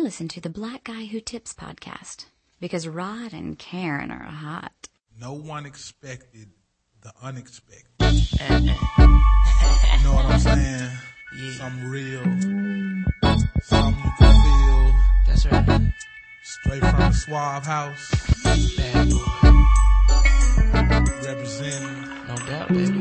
I listen to the Black Guy Who Tips podcast because Rod and Karen are hot. No one expected the unexpected. you know what I'm saying? Yeah. Something real. Something you can feel. That's right. Straight from the Suave House. Bad boy. Representing. No doubt, baby.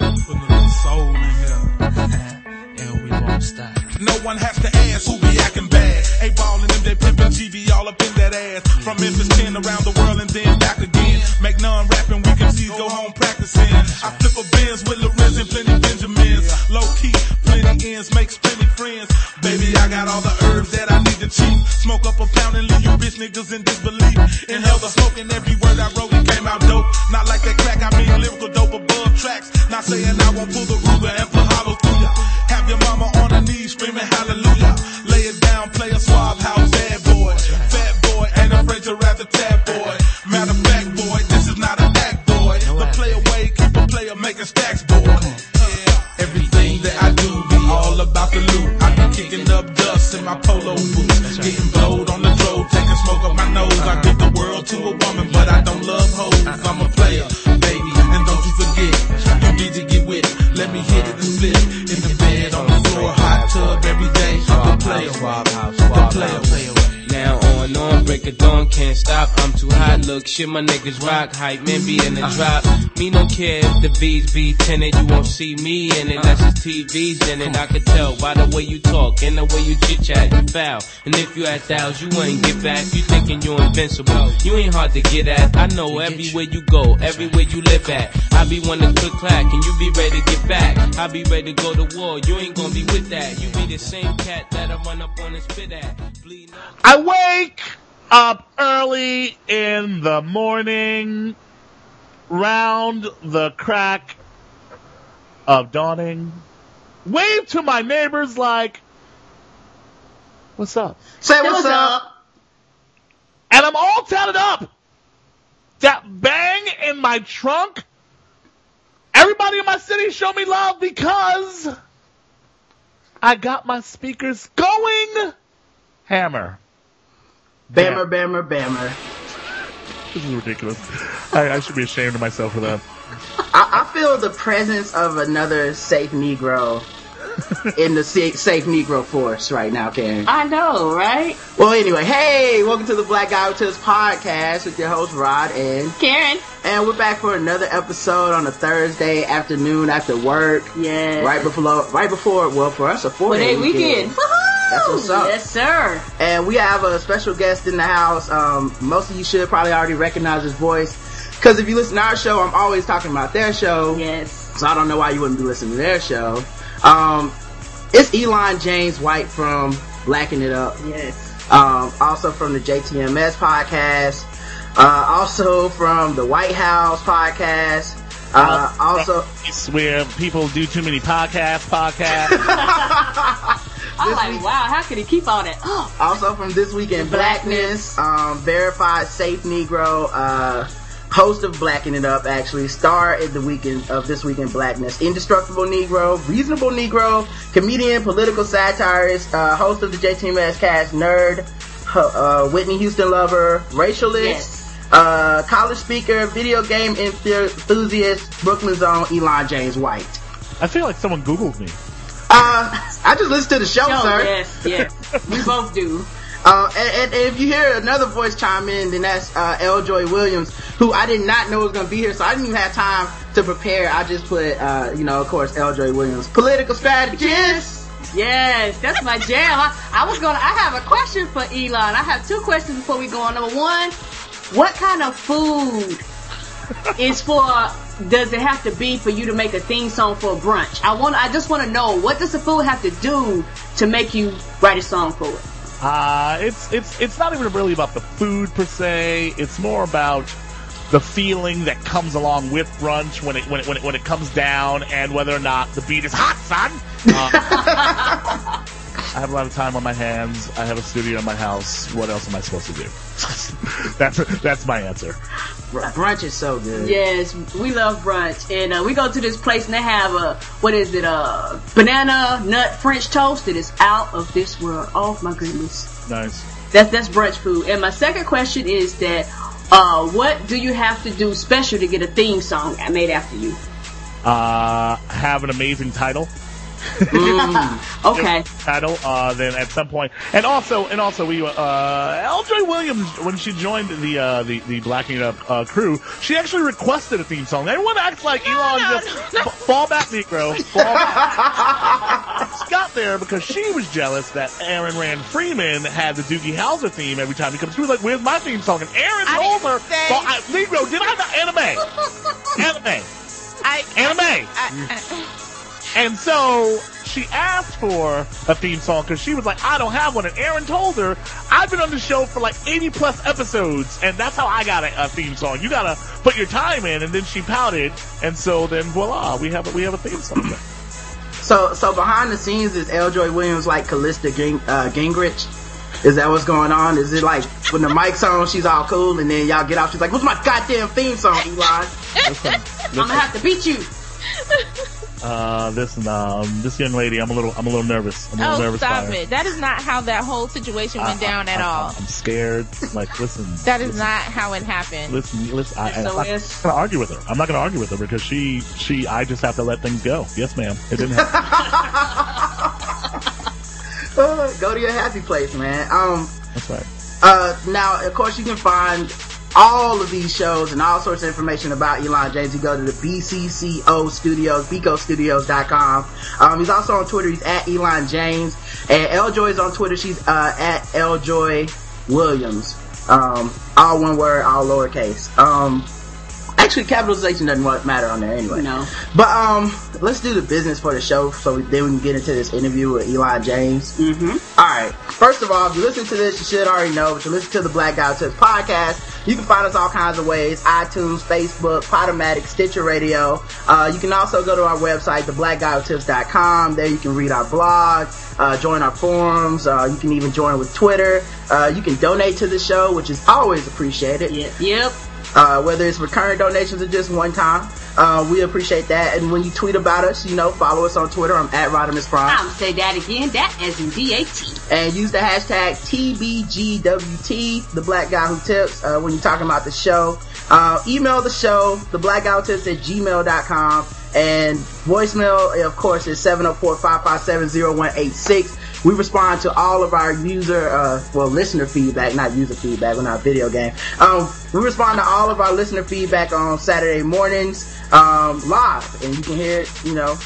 Putting a little soul in here. and we won't stop. No one has to ask who be acting bad. A ballin' them, they pimpin' GV all up in that ass. From Memphis 10 around the world and then back again. Make none rapping, we can see go home practicing. I flip a Benz with Lorenz and plenty Benjamins. Low key, plenty ends, makes plenty friends. Baby, I got all the herbs that I need to cheat. Smoke up a pound and leave you bitch niggas in disbelief. Inhale the smoke and every word I wrote, it came out dope. Not like that crack, I mean lyrical dope above tracks. Not saying I won't pull the ruler and put hollow through ya. Have your mama on her knees screaming hallelujah. Lay it down, play a suave house, bad of dawn, can't stop. I'm too hot, look, shit, my niggas rock, hype, men be in the drop. Me don't care if the V's be tinted, you won't see me in it, that's just TV's in it. I can tell by the way you talk and the way you chit chat, you foul. And if you at thous, you ain't get back, you thinking you're invincible. You ain't hard to get at, I know everywhere you go, everywhere you live at. I be one to click clack, and you be ready to get back. I be ready to go to war, you ain't gonna be with that. You be the same cat that I run up on and spit at. Bleed. I wake up early in the morning, round the crack of dawning, wave to my neighbors like, what's up? Say what's up. And I'm all tatted up. That bang in my trunk. Everybody in my city show me love because I got my speakers going. Hammer. Bammer, bammer, bammer. This is ridiculous. I, I should be ashamed of myself for that. I, I feel the presence of another safe Negro in the safe Negro force right now, Karen. I know, right? Well, anyway, hey, welcome to the Black Guy Who Tips podcast with your host Rod and Karen. and we're back for another episode on a Thursday afternoon after work. Yes. Right before, right before, well, for us a four For day that weekend. Woohoo! That's what's up. Yes, sir. And we have a special guest in the house. Um, most of you should probably already recognize his voice. Because if you listen to our show, I'm always talking about their show. Yes. So I don't know why you wouldn't be listening to their show. Um, it's Elon James White from Blacking It Up. Yes. Um, also from the JTMS podcast. Uh, also from the White House podcast. Uh, also, It's where people do too many podcasts, podcasts. I'm like, week- wow, how could he keep all that? Also from This Week in Blackness, um, verified safe Negro, uh, host of Blacking It Up, actually, star in the weekend of This Week in Blackness, indestructible Negro, reasonable Negro, comedian, political satirist, uh, host of the JTMS cast, nerd, uh, Whitney Houston lover, racialist, Yes. uh, college speaker, video game enthu- enthusiast, Brooklyn Zone, Elon James White. I feel like someone Googled me. Uh, I just listen to the show, no, sir. yes, yes. we both do. Uh, and, and, and if you hear another voice chime in, then that's uh, L. Joy Williams, who I did not know was going to be here, so I didn't even have time to prepare. I just put, uh, you know, of course, L. Joy Williams, political strategist. Yes, that's my jam. I, I was gonna. I have a question for Elon. I have two questions before we go on. Number one, what kind of food is for? Does it have to be for you to make a theme song for a brunch? I want. I just want to know what does the food have to do to make you write a song for it? Uh, it's it's it's not even really about the food per se. It's more about the feeling that comes along with brunch when it when it when it, when it comes down, and whether or not the beat is hot, son. Uh, I have a lot of time on my hands. I have a studio in my house. What else am I supposed to do? that's that's my answer. Br- Brunch is so good. Yes, we love brunch, and uh, we go to this place and they have a what is it? A banana nut French toast that is out of this world. Oh my goodness, Nice. that's that's brunch food. And my second question is that, uh, what do you have to do special to get a theme song made after you? Uh, have an amazing title. Okay, title. Uh, then at some point, and also, and also, we uh, LJ Williams when she joined the uh, the the Blacking Up uh, crew, she actually requested a theme song. Everyone acts like Elon no, just f- fall back, Negro. Fall back. got there because she was jealous that Aaron Rand Freeman had the Doogie Howser theme every time he comes. She was like, "Where's my theme song?" And Aaron I told her, say- well, I, "Negro, did I not anime? anime." I, Anime. I, I, And so she asked for a theme song because she was like, I don't have one. And Aaron told her, I've been on the show for like 80 plus episodes, and that's how I got a, a theme song. You gotta put your time in. And then she pouted, and so then voila, we have a, we have a theme song. So, so behind the scenes is L. Joy Williams like Callista Ging, uh, Gingrich? Is that what's going on? Is it like when the mic's on, she's all cool, and then y'all get off, she's like, "What's my goddamn theme song, Elon?" Listen, I'm gonna have to beat you. uh, listen, um, this young lady, I'm a little, I'm a little nervous. I'm a little oh, nervous. stop by her. it. That is not how that whole situation went I- down I, at I, all. I'm scared. Like, listen. That is listen, not how it happened. Listen, listen. I, I'm not gonna argue with her. I'm not gonna argue with her because she, she. I just have to let things go. Yes, ma'am. It didn't happen. Go to your happy place, man. Um, That's right. Uh, now, of course, you can find all of these shows and all sorts of information about Elon James. You go to the BCCO Studios, BecoStudios.com. Um, he's also on Twitter. He's at Elon James. And L. Joy is on Twitter. She's uh, at L. Joy Williams. Um, all one word, all lowercase. Um, actually, capitalization doesn't matter on there anyway. No. But um, let's do the business for the show, so we, then we can get into this interview with Elon James. Mm-hmm. All right. First of all, if you listen to this, you should already know. But you listen to the Black Guy Tips podcast. You can find us all kinds of ways: iTunes, Facebook, Podomatic, Stitcher Radio. Uh, you can also go to our website, theblackguytips.com. There you can read our blog, uh, join our forums. Uh, you can even join with Twitter. Uh, you can donate to the show, which is always appreciated Yep. Yep. Uh, whether it's recurring donations or just one time. Uh, we appreciate that. And when you tweet about us, you know, follow us on Twitter. I'm at Rodimus Prime. I'm gonna say that again. That as in D-A-T. And use the hashtag TBGWT, the black guy who tips, uh, when you're talking about the show. Uh, email the show, the black guy who tips at gmail.com. And voicemail, of course, is 704-557-0186. We respond to all of our user, uh, well, listener feedback, not user feedback, we're not a video game. Um, we respond to all of our listener feedback on Saturday mornings, um, live. And you can hear it, you know,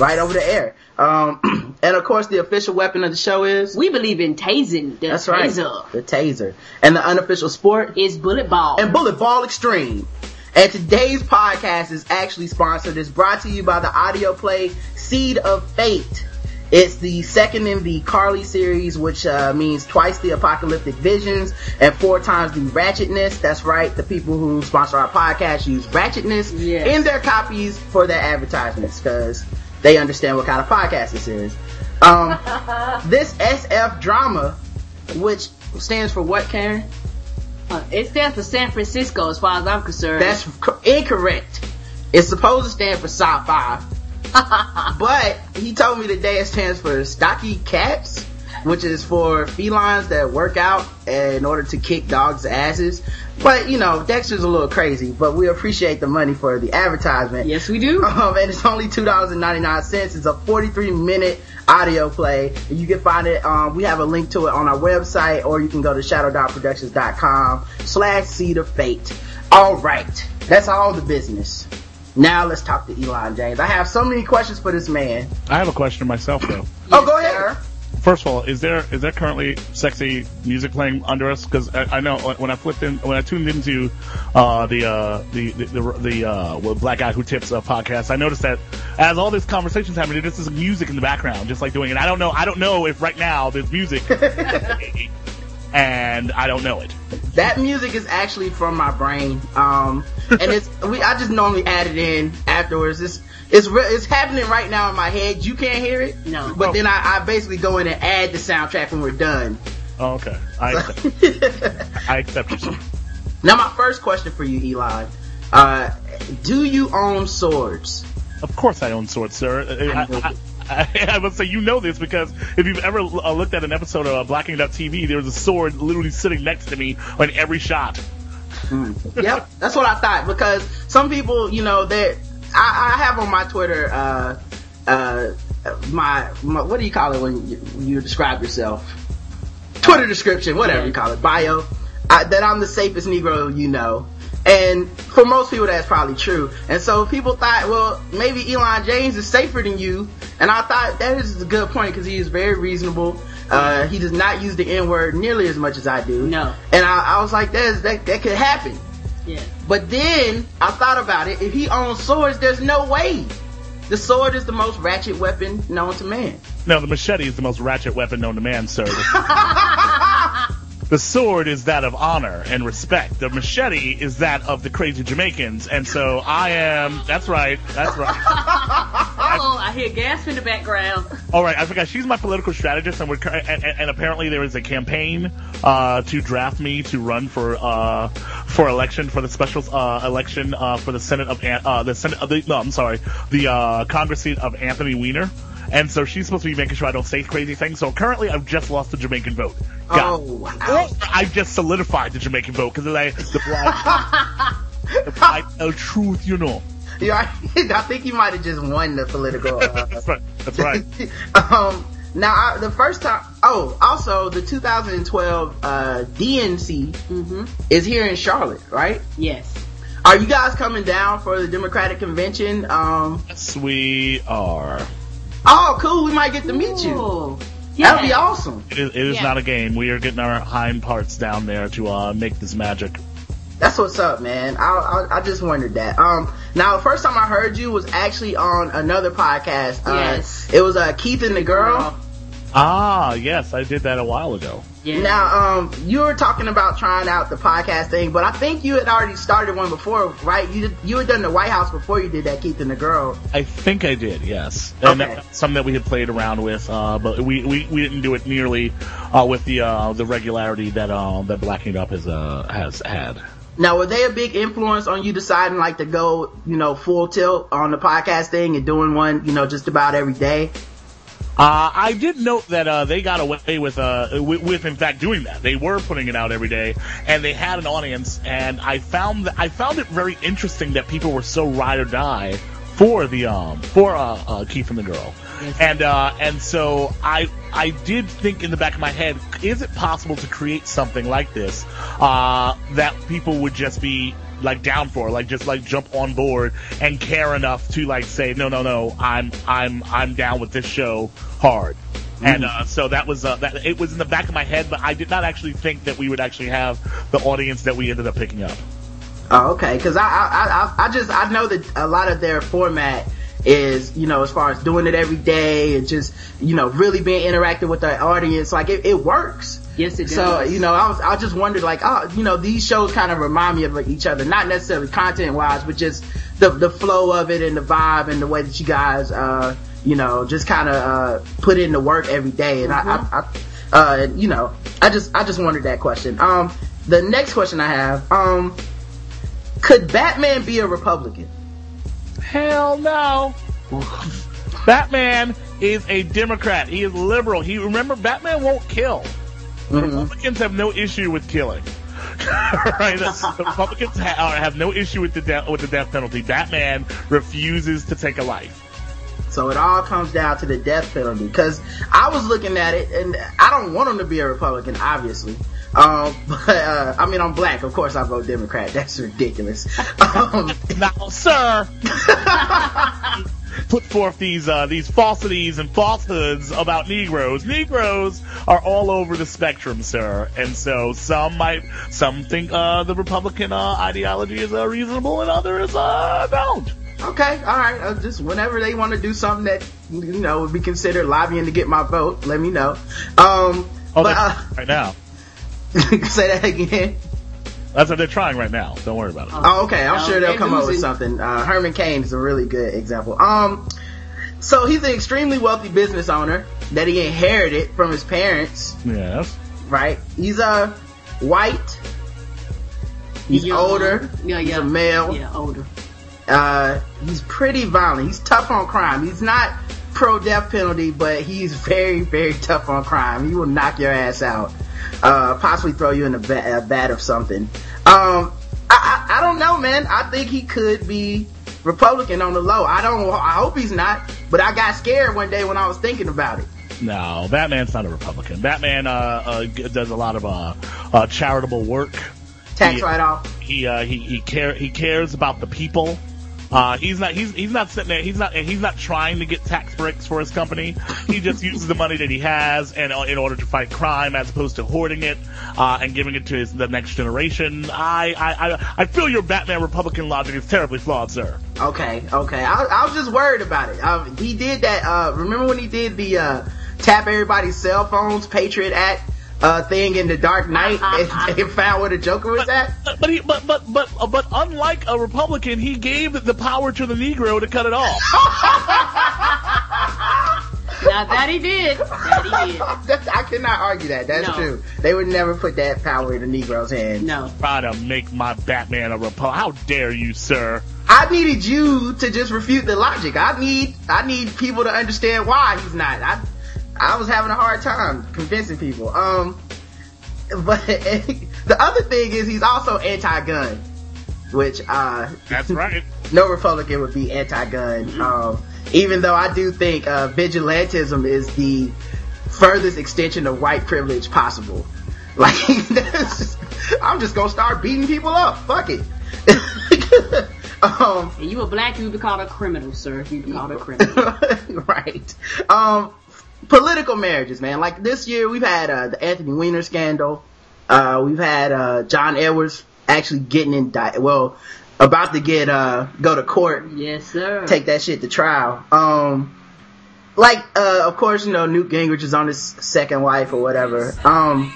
right over the air. Um, and of course, the official weapon of the show is We believe in tasing. The that's right, taser the taser, and the unofficial sport is bullet ball. and bullet ball extreme. And today's podcast is actually sponsored. It's brought to you by the audio play Seed of Fate. It's the second in the Carly series, which uh, means twice the apocalyptic visions and four times the ratchetness. That's right. The people who sponsor our podcast use ratchetness Yes. in their copies for their advertisements because they understand what kind of podcast this is. Um, this SF drama, which stands for what, Karen? Uh, it stands for San Francisco, as far as I'm concerned. That's incorrect. It's supposed to stand for sci-fi. but he told me today it stands for stocky cats, which is for felines that work out in order to kick dogs' asses. But you know, Dexter's a little crazy, but we appreciate the money for the advertisement. yes, we do. Um, and it's only two dollars and ninety nine cents. It's a forty three minute audio play. You can find it. Um, we have a link to it on our website, or you can go to shadowdogproductions.com slash seed of fate. All right, that's all the business. Now let's talk to Elon James. I have so many questions for this man. I have a question myself though. oh, go ahead. First of all, is there is there currently sexy music playing under us? Because I, I know when I flipped in, when I tuned into uh, the, uh, the the the the uh, well, Black Guy Who Tips uh, podcast, I noticed that as all this conversation's happening, there's this music in the background, just like doing it. I don't know. I don't know if right now there's music, and I don't know it. That music is actually from my brain. Um, and it's we. I just normally add it in afterwards. It's it's re- it's happening right now in my head. You can't hear it. No. But then I, I basically go in and add the soundtrack when we're done. Oh, okay, I accept, I accept you. sir. Now, my first question for you, Eli. Uh, do you own swords? Of course, I own swords, sir. I, I, I, I would say you know this because if you've ever uh, looked at an episode of uh, Blacking Up TV, there was a sword literally sitting next to me on every shot. yep, that's what I thought because some people, you know, they I, I have on my Twitter, uh, uh, my, my what do you call it when you, you describe yourself? Twitter description, whatever you call it, bio. I, that I'm the safest Negro you know. And for most people, that's probably true. And so people thought, well, maybe Elon James is safer than you. And I thought that is a good point because he is very reasonable. Uh, he does not use the N word nearly as much as I do. No. And I, I was like, that, is, that, that could happen. Yeah. But then I thought about it. If he owns swords, there's no way. The sword is the most ratchet weapon known to man. No, the machete is the most ratchet weapon known to man, sir. the sword is that of honor and respect. The machete is that of the crazy Jamaicans. And so I am, that's right, that's right. Oh, I hear gasp in the background. All right, I forgot. She's my political strategist, and we're and, and, apparently there is a campaign uh, to draft me to run for uh, for election for the special uh, election uh, for the Senate of An- uh, the Senate. Of the, no, I'm sorry, the uh, Congress seat of Anthony Weiner. And so she's supposed to be making sure I don't say crazy things. So currently, I've just lost the Jamaican vote. Got Oh, wow. I've just solidified the Jamaican vote because I the blind, the blind tell truth, you know. Yeah, I think you might have just won the political. Uh, That's right. That's right. um, now I, the first time. Oh, also the 2012 uh, DNC is here in Charlotte, right? Yes. Are you guys coming down for the Democratic convention? Um, yes, we are. Oh, cool. We might get to meet you. Ooh. That'll be awesome. It is, it is Yeah. not a game. We are getting our hind parts down there to uh, make this magic. That's what's up, man. I, I I just wondered that. Um, now the first time I heard you was actually on another podcast. Uh, Yes. It was uh Keith and the girl. Ah, yes, I did that a while ago. Yeah. Now, um, you were talking about trying out the podcast thing, but I think you had already started one before, right? You did, you had done the White House before you did that Keith and the girl. I think I did, yes. And Okay. that's something that we had played around with, uh, but we, we, we didn't do it nearly uh, with the uh, the regularity that uh, that Blacking Up has uh, has had. Now, were they a big influence on you deciding like to go, you know, full tilt on the podcast thing and doing one, you know, just about every day? Uh, I did note that uh, they got away with, uh, with, with, in fact, doing that. They were putting it out every day, and they had an audience. And I found that, I found it very interesting that people were so ride or die for the um for uh, uh Keith and the girl, and uh and so I I did think in the back of my head, is it possible to create something like this uh that people would just be like down for, like just like jump on board and care enough to like say, no, no, no, I'm I'm I'm down with this show hard. And uh, so that was uh, that. It was in the back of my head, but I did not actually think that we would actually have the audience that we ended up picking up. Oh, okay. Because I, I, I, I just I know that a lot of their format is you know as far as doing it every day and just you know really being interactive with the audience, like it, it works. Yes, it does. So you know, I was I just wondered like, oh, you know, these shows kind of remind me of like, each other, not necessarily content wise, but just the the flow of it and the vibe and the way that you guys, uh, you know, just kind of uh, put in the work every day. And I, I, I uh, you know, I just I just wondered that question. Um, the next question I have, um, could Batman be a Republican? Hell no. Batman is a Democrat. He is liberal. He remember Batman won't kill. Republicans have no issue with killing. right? The Republicans ha- have no issue with the death with the death penalty. Batman refuses to take a life. So it all comes down to the death penalty. Because I was looking at it, and I don't want him to be a Republican, obviously. Um, but uh, I mean, I'm black. Of course, I vote Democrat. That's ridiculous. Um, Now, sir, put forth these uh, these falsities and falsehoods about Negroes. Negroes are all over the spectrum, sir, and so some might some think uh, the Republican uh, ideology is uh, reasonable, and others uh, don't. okay, all right. Uh, just whenever they want to do something that you know would be considered lobbying to get my vote, let me know. Um, Oh, but right now. say that again. That's what they're trying right now. Don't worry about it. Oh, okay. I'm sure they'll come up with something. Uh, Herman Cain is a really good example. Um, so he's an extremely wealthy business owner that he inherited from his parents. Yes. right? He's a white, He's Young. older. Yeah, He's a male. Yeah, older. Uh, he's pretty violent. He's tough on crime. He's not pro death penalty, but he's very, very tough on crime. He will knock your ass out. Uh, possibly throw you in a, ba- a vat of something. Um, I, I, I don't know, man. I think he could be Republican on the low. I don't, I hope he's not, but I got scared one day when I was thinking about it. No, Batman's not a Republican. Batman uh, uh, does a lot of uh, uh, charitable work. Tax write off. He uh, he he care he cares about the people. Uh, he's not he's he's not sitting there. He's not he's not trying to get tax breaks for his company. He just uses the money that he has and uh, in order to fight crime, as opposed to hoarding it uh, and giving it to his, the next generation. I, I I I feel your Batman Republican logic is terribly flawed, sir. Okay, okay. I, I was just worried about it. Um, he did that. Uh, remember when he did the uh, tap everybody's cell phones Patriot Act uh, thing in the Dark Knight and, and found where the Joker was at? But but he, but but but uh, but unlike a Republican, he gave the power to the Negro to cut it off. Now that he did. That he did. That's, I cannot argue that. That's No. true. They would never put that power in the Negro's hands. No. Try to make my Batman a Republican. How dare you, sir? I needed you to just refute the logic. I need I need people to understand why he's not. I I was having a hard time convincing people. Um, but the other thing is he's also anti-gun, which uh That's right. no Republican would be anti-gun. Um, even though I do think uh, vigilantism is the furthest extension of white privilege possible. Like, that's- I'm just gonna start beating people up. Fuck it. um, And you a black, you would be called a criminal, sir. You'd be called a criminal. right. Um, political marriages, man. Like this year, we've had uh, the Anthony Weiner scandal. Uh, we've had uh, John Edwards actually getting indicted. Well, about to get uh, go to court yes, sir. take that shit to trial. Um, like, uh, of course, you know, Newt Gingrich is on his second wife or whatever. Um,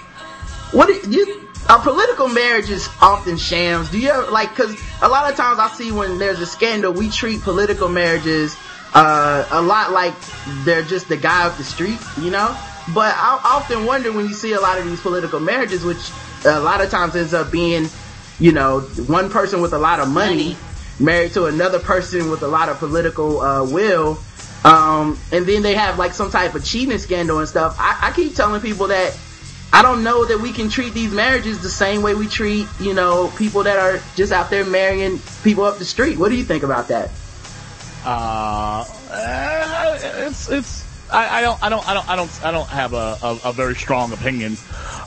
what do you, are political marriages often shams? Do you ever, like, cause a lot of times I see when there's a scandal, we treat political marriages, uh, a lot like they're just the guy off the street, you know? But I often wonder when you see a lot of these political marriages, which a lot of times ends up being, you know, one person with a lot of money, Money. married to another person with a lot of political uh, will, um, and then they have like some type of cheating scandal and stuff. I, I keep telling people that I don't know that we can treat these marriages the same way we treat, you know, people that are just out there marrying people up the street. What do you think about that? Uh, uh, it's it's. I, I don't I don't I don't I don't I don't have a, a, a very strong opinion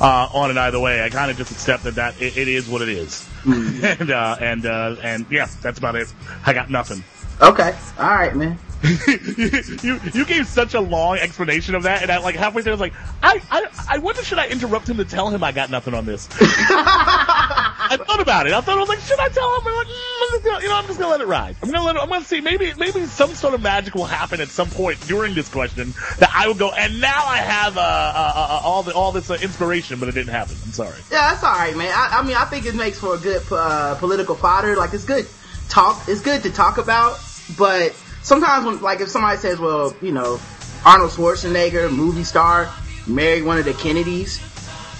uh, on it either way. I kind of just accept that that it, it is what it is, and uh, and uh, and yeah, that's about it. I got nothing. Okay, all right, man. you you gave such a long explanation of that, and I like halfway through I was like, I I I wonder should I interrupt him to tell him I got nothing on this. I thought about it. I thought I was like, should I tell him? I'm like, mm, gonna, you know, I'm just gonna let it ride. I'm gonna let it. I'm gonna see. Maybe maybe some sort of magic will happen at some point during this question that I will go. And now I have uh, uh, uh, all the all this uh, inspiration, but it didn't happen. I'm sorry. Yeah, that's all right, man. I, I mean, I think it makes for a good uh, political fodder. Like, it's good talk. It's good to talk about, but sometimes when, like, if somebody says, "Well, you know, Arnold Schwarzenegger, movie star, married one of the Kennedys,"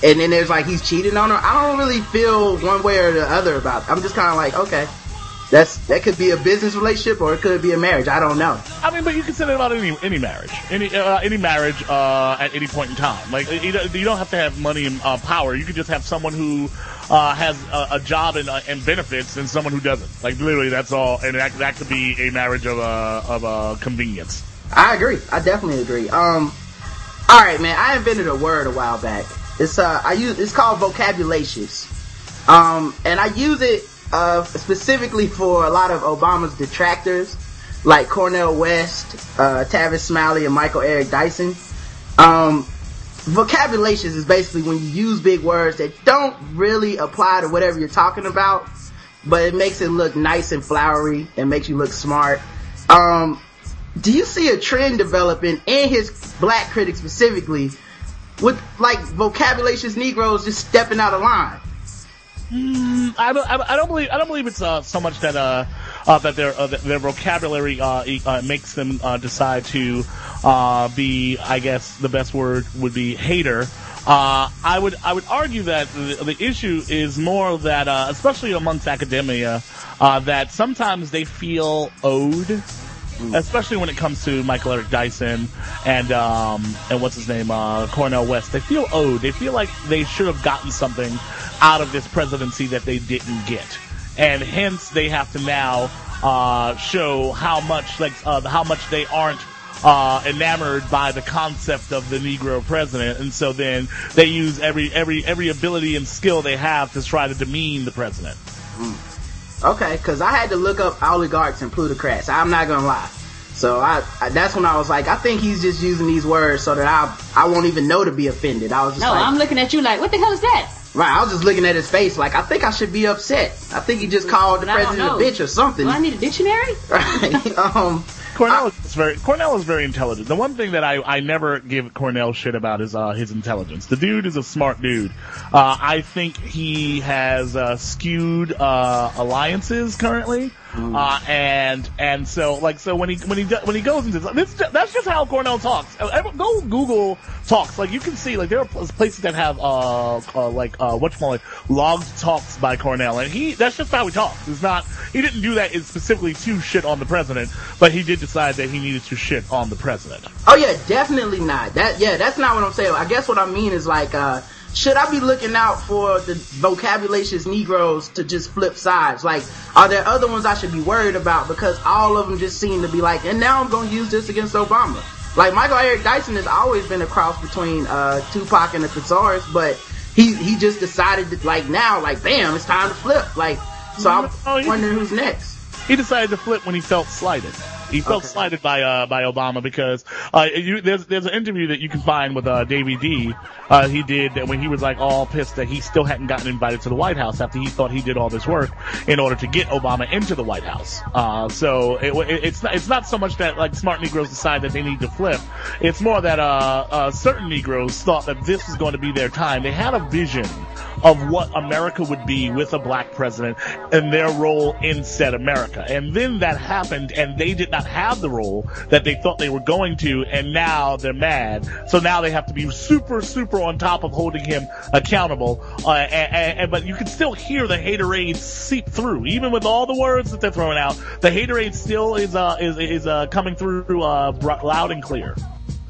and then there's like he's cheating on her, I don't really feel one way or the other about. It. I'm just kind of like, okay, that's that could be a business relationship or it could be a marriage. I don't know. I mean, but you can say that about any any marriage, any uh, any marriage uh, at any point in time. Like you don't, have to have money and uh, power. You could just have someone who uh, has a, a job and, uh, and benefits, and someone who doesn't. Like literally, that's all. And that that could be a marriage of a of a convenience. I agree. I definitely agree. Um, all right, man. I invented a word a while back. It's uh, I use it's called vocabulacious. Um, and I use it uh specifically for a lot of Obama's detractors, like Cornel West, uh, Tavis Smiley, and Michael Eric Dyson. Um, vocabulacious is basically when you use big words that don't really apply to whatever you're talking about, but it makes it look nice and flowery and makes you look smart. Um, do you see a trend developing in his black critics specifically with like vocabulacious Negroes just stepping out of line? I don't, I don't believe I don't believe it's uh, so much that uh, uh that their uh, their vocabulary uh, uh makes them uh, decide to uh be I guess the best word would be hater Uh, I would I would argue that the, the issue is more that, uh, especially amongst academia, uh, that sometimes they feel owed, especially when it comes to Michael Eric Dyson and um, and what's his name uh, Cornel West. They feel owed. They feel like they should have gotten something out of this presidency that they didn't get, and hence they have to now uh, show how much like uh, how much they aren't uh, enamored by the concept of the Negro president, and so then they use every every every ability and skill they have to try to demean the president. Okay, because I had to look up oligarchs and plutocrats. I'm not gonna lie. So I, I that's when I was like, I think he's just using these words so that I I won't even know to be offended. I was just No, like, I'm looking at you like, what the hell is that? Right. I was just looking at his face like I think I should be upset. I think he just called the But president a bitch or something. Do I need a dictionary? right. um. Cornel is very Cornel is very intelligent. The one thing that I, I never give Cornel shit about is uh, his intelligence. The dude is a smart dude. Uh, I think he has uh, skewed uh, alliances currently, uh, and and so like so when he when he when he goes into this that's just how Cornel talks. Uh, Go Google talks like you can see like there are places that have uh like uh what you logged talks by Cornel, and he that's just how he talks. It's not he didn't do that specifically to shit on the president, but he did decide that he needed to shit on the president. Oh yeah, definitely not. That yeah, that's not what I'm saying. I guess what I mean is like, uh, should I be looking out for the vocabulacious Negroes to just flip sides? Like, are there other ones I should be worried about? Because all of them just seem to be like, and now I'm going to use this against Obama. Like Michael Eric Dyson has always been a cross between uh, Tupac and the Thesaurus, but he he just decided that like now, like bam, it's time to flip. Like, so I'm Oh, wondering who's next. He decided to flip when he felt slighted. He felt Okay. slighted by uh, by Obama because uh, you, there's there's an interview that you can find with uh, Davey D. Uh, he did that when he was like all pissed that he still hadn't gotten invited to the White House after he thought he did all this work in order to get Obama into the White House. Uh, so it, it, it's not it's not so much that like smart Negroes decide that they need to flip. It's more that uh, uh, certain Negroes thought that this was going to be their time. They had a vision of what America would be with a black president and their role in said America. And then that happened and they did not have the role that they thought they were going to and now they're mad. So now they have to be super, super on top of holding him accountable. Uh, and, and, but you can still hear the haterade seep through. Even with all the words that they're throwing out, the haterade still is, uh, is, is, uh, coming through, uh, loud and clear.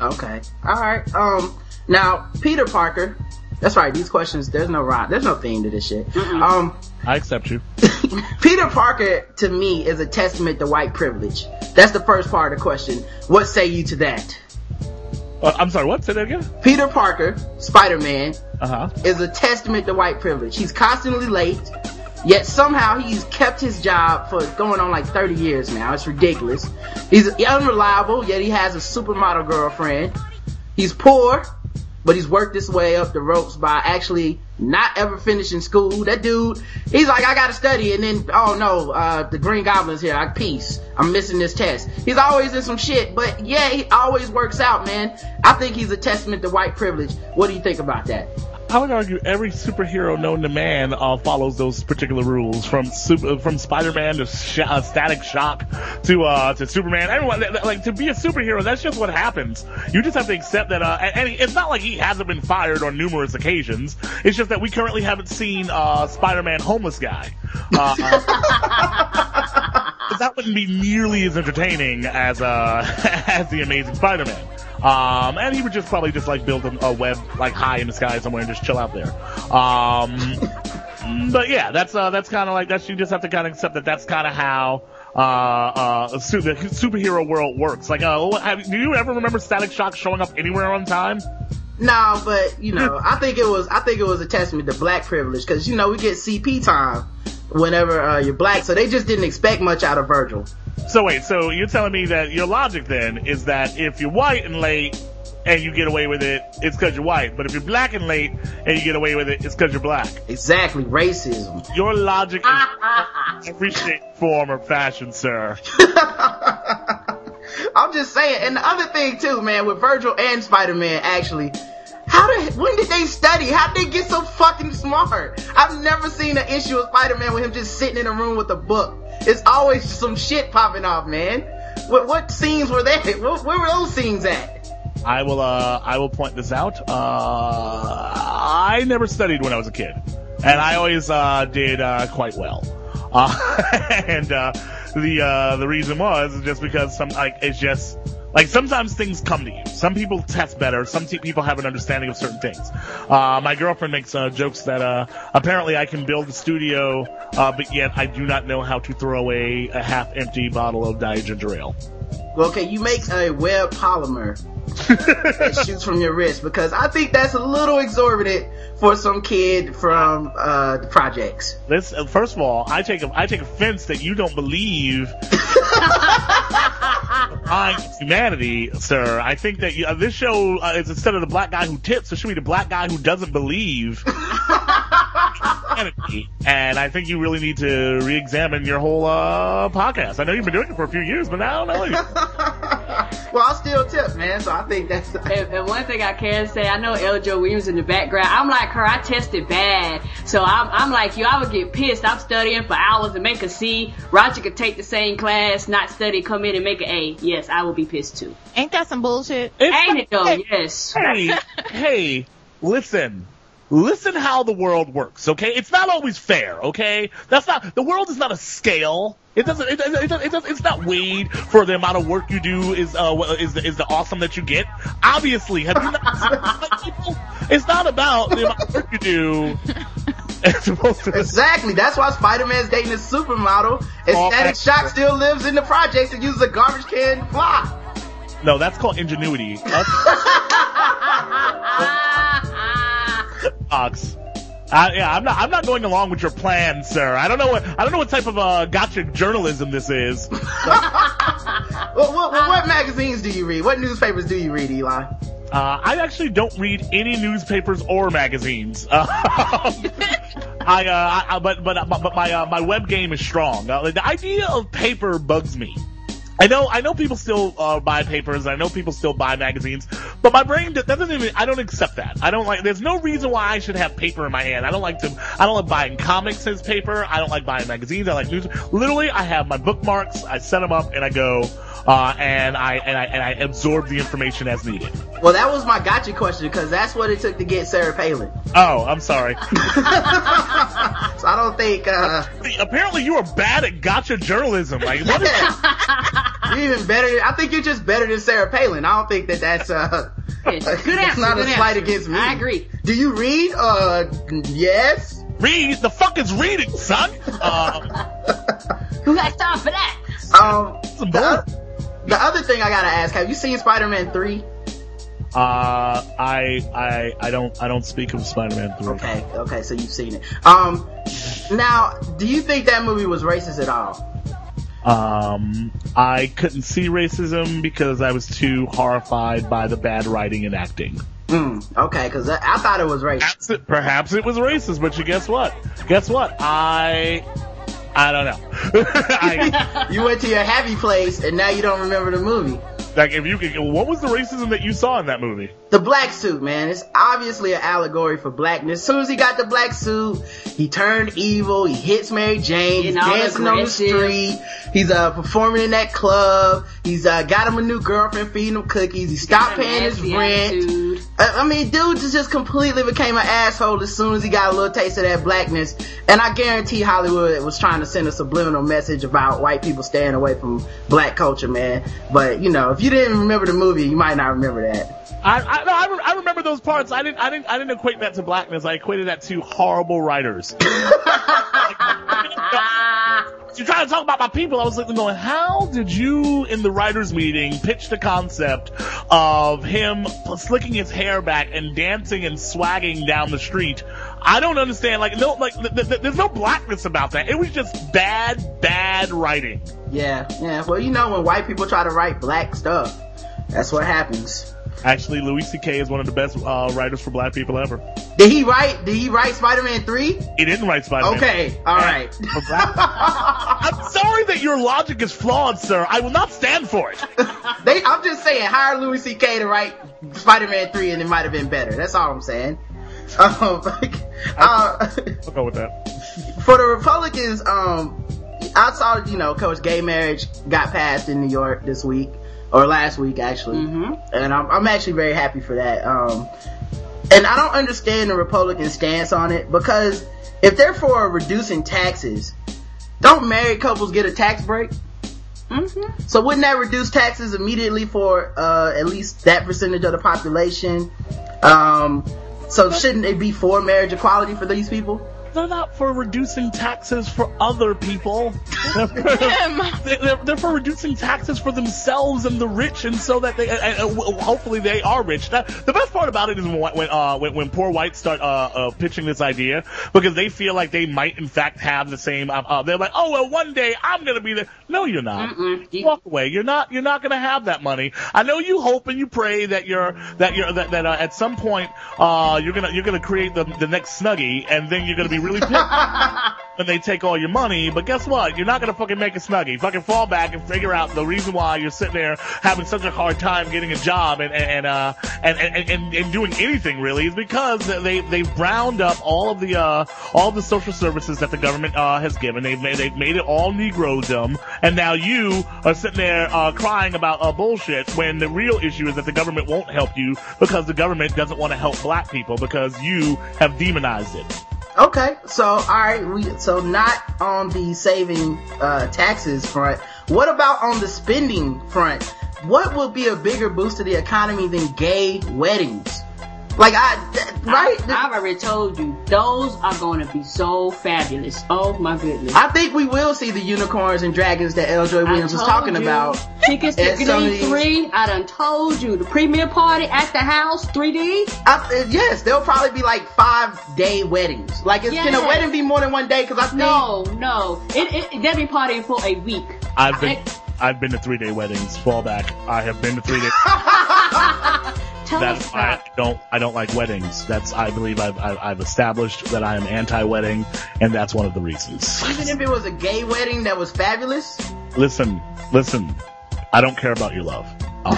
Okay. All right. Um. Now, Peter Parker. That's right. These questions. There's no rhyme. There's no theme to this shit. Um. I accept you. Peter Parker to me is a testament to white privilege. That's the first part of the question. What say you to that? Uh, I'm sorry, what? Say that again? Peter Parker, Spider-Man, Uh huh. is a testament to white privilege. He's constantly late, yet somehow he's kept his job for going on like 30 years now. It's ridiculous. He's unreliable, yet he has a supermodel girlfriend. He's poor, but he's worked his way up the ropes by actually not ever finishing school. That dude, he's like, I gotta study, and then, oh no, uh, the Green Goblin's here. I peace. I'm missing this test. He's always in some shit, but yeah, he always works out, man. I think he's a testament to white privilege. What do you think about that? I would argue every superhero known to man uh, follows those particular rules, from super, from Spider-Man to sh- uh, Static Shock to uh, to Superman. Everyone that- that- like to be a superhero. That's just what happens. You just have to accept that. Uh, and, it's not like he hasn't been fired on numerous occasions. It's just that we currently haven't seen uh, Spider-Man homeless guy. Uh, that wouldn't be nearly as entertaining as uh, as the Amazing Spider-Man. Um, and he would just probably just like build a, a web like high in the sky somewhere and just chill out there. Um, but yeah, that's uh, that's kind of like that's you just have to kind of accept that that's kind of how uh, uh, the superhero world works. Like, uh, have, do you ever remember Static Shock showing up anywhere on time? No, but you know, I think it was I think it was a testament to black privilege because you know we get CP time whenever uh, you're black, so they just didn't expect much out of Virgil. So wait, so you're telling me that your logic then is that if you're white and late and you get away with it, it's because you're white. But if you're black and late and you get away with it, it's because you're black. Exactly, racism. Your logic is every shape, form, or fashion, sir. I'm just saying, and the other thing too, man, with Virgil and Spider-Man, actually, how did when did they study? How did they get so fucking smart? I've never seen an issue of Spider-Man with him just sitting in a room with a book. It's always some shit popping off, man. What what scenes were? Where, where were those scenes at? I will. Uh, I will point this out. Uh, I never studied when I was a kid, and I always uh, did uh, quite well. Uh, and uh, the uh, the reason was just because some like it's just like sometimes things come to you. Some people test better. Some t- people have an understanding of certain things. Uh, my girlfriend makes uh, jokes that uh, apparently I can build a studio, uh, but yet I do not know how to throw away a half-empty bottle of Diet Ginger Ale. Well, okay, you make a web polymer that shoots from your wrist because I think that's a little exorbitant for some kid from uh, the projects. This, uh, first of all, I take I take offense that you don't believe on humanity, sir. I think that you, uh, this show uh, is instead of the black guy who tips, it should be the black guy who doesn't believe. And I think you really need to re-examine your whole uh, podcast. I know you've been doing it for a few years, but now I don't know. Well, I still tip, man, so I think that's. And, and one thing I can say, I know L. Joy Williams in the background. I'm like her. I tested bad, so I'm, I'm like you. I would get pissed. I'm studying for hours to make a C. Roger could take the same class, not study, come in and make an A. Yes, I would be pissed too. Ain't that some bullshit? It's Ain't it though? hey, Yes. hey, hey, listen. Listen how the world works, okay? It's not always fair, okay? That's not, the world is not a scale. It doesn't, it, it, it, it, it's not weighed for the amount of work you do is, uh, is, the, is the awesome that you get. Obviously, have you not people? It's not about the amount of work you do. It's supposed to, Exactly. That's why Spider-Man's dating a supermodel. And Oh, Static Shock still lives in the projects and uses a garbage can fly. no, that's called ingenuity. Fox. Uh, yeah, I'm not. I'm not going along with your plan, sir. I don't know what. I don't know what type of uh, gotcha journalism this is. What, what, what magazines do you read? What newspapers do you read, Eli? Uh, I actually don't read any newspapers or magazines. Uh, I, uh, I, but but but my uh, my web game is strong. Uh, the idea of paper bugs me. I know I know people still uh, buy papers. I know people still buy magazines, but my brain that doesn't even. I don't accept that. I don't like. There's no reason why I should have paper in my hand. I don't like to. I don't like buying comics as paper. I don't like buying magazines. I like news. Literally, I have my bookmarks. I set them up and I go, uh, and I and I and I absorb the information as needed. Well, that was my gotcha question because that's what it took to get Sarah Palin. Oh, I'm sorry. So I don't think, uh, Apparently, you are bad at gotcha journalism. Like, what is even better. I think you're just better than Sarah Palin. I don't think that that's, uh, Yes. Good that's answer. not good a slight answer. against me. I agree. Do you read? Uh, yes. read? The fuck is reading, son? Uh, Who got time for that? Um, some the, bull- the other thing I gotta ask, have you seen Spider-Man 3? uh, I, I, I don't, I don't speak of Spider-Man 3. Okay, okay, so you've seen it. Um, now, do you think that movie was racist at all? Um, I couldn't see racism because I was too horrified by the bad writing and acting. Hmm, okay, cause I, I thought it was racist. Perhaps it, perhaps it was racist, but you guess what? Guess what? I, I don't know. I, You went to your happy place and now you don't remember the movie. Like, if you could, what was the racism that you saw in that movie? The black suit, man. It's obviously an allegory for blackness. As soon as he got the black suit, he turned evil. He hits Mary Jane. He's dancing on the street. He's uh performing in that club. He's uh got him a new girlfriend, feeding him cookies. He stopped paying his rent. I I mean, dude just just completely became an asshole as soon as he got a little taste of that blackness. And I guarantee Hollywood was trying to send a subliminal message about white people staying away from black culture, man. But you know, if you didn't remember the movie, you might not remember that. I, I, no, I, re- I remember those parts. I didn't, I didn't, I didn't equate that to blackness. I equated that to horrible writers. You're trying to talk about my people. I was like, going, how did you in the writers meeting pitch the concept of him slicking his hair back and dancing and swagging down the street? I don't understand. Like, no, like, th- th- there's no blackness about that. It was just bad, bad writing. Yeah, yeah. Well, you know, when white people try to write black stuff, that's what happens. Actually, Louis C.K. is one of the best uh, writers for black people ever. Did he write? Did he write Spider-Man three? He didn't write Spider-Man. Okay, all right. I'm sorry that your logic is flawed, sir. I will not stand for it. They, I'm just saying, hire Louis C.K. to write Spider-Man three, and it might have been better. That's all I'm saying. Um, uh, I'll go with that. for the Republicans, um, I saw, you know, Coach Gay marriage got passed in New York this week. or last week actually, and I'm, I'm actually very happy for that. Um, and I don't understand the Republican stance on it because if they're for reducing taxes, don't married couples get a tax break? Mm-hmm. So wouldn't that reduce taxes immediately for uh, at least that percentage of the population? Um, so shouldn't it be for marriage equality for these people? They're not for reducing taxes for other people. They're for, they're, they're for reducing taxes for themselves and the rich, and so that they, and, and hopefully they are rich. The best part about it is when when uh, when, when poor whites start uh, uh, pitching this idea because they feel like they might in fact have the same. Uh, uh, they're like, oh well, one day I'm gonna be there. No, you're not. Walk away. You're not. You're not gonna have that money. I know you hope and you pray that you're that you're that, that uh, at some point uh, you're gonna you're gonna create the the next Snuggie, and then you're gonna be really pissed they take all your money. But guess what? You're not gonna fucking make a Snuggie. Fucking fall back and figure out the reason why you're sitting there having such a hard time getting a job and and uh and and, and, and doing anything really is because they they've round up all of the uh all the social services that the government uh has given. They've made they've made it all Negrodom, and now you are sitting there uh crying about uh bullshit when the real issue is that the government won't help you because the government doesn't want to help black people because you have demonized it. Okay, so all right, we so not on the saving uh, taxes front. What about on the spending front? What would be a bigger boost to the economy than gay weddings? Like I, th- right? I, have already told you, those are going to be so fabulous. Oh my goodness. I think we will see the unicorns and dragons that L. Joy Williams I was talking you. about. Tickets to at some of Glee these- 3, I done told you. The premiere party at the house, 3D. I, uh, yes, there'll probably be like five day weddings. Like, is, can a wedding be more than one day? Because I think No, no. It, it, they'll be partying for a week. I've been I- I've been to three day weddings. Fall back. I have been to three day. Tell us That's I don't I don't like weddings. That's I believe I've I've, I've established that I am anti wedding, and that's one of the reasons. even if it was a gay wedding that was fabulous. Listen, listen. I don't care about your love. Um,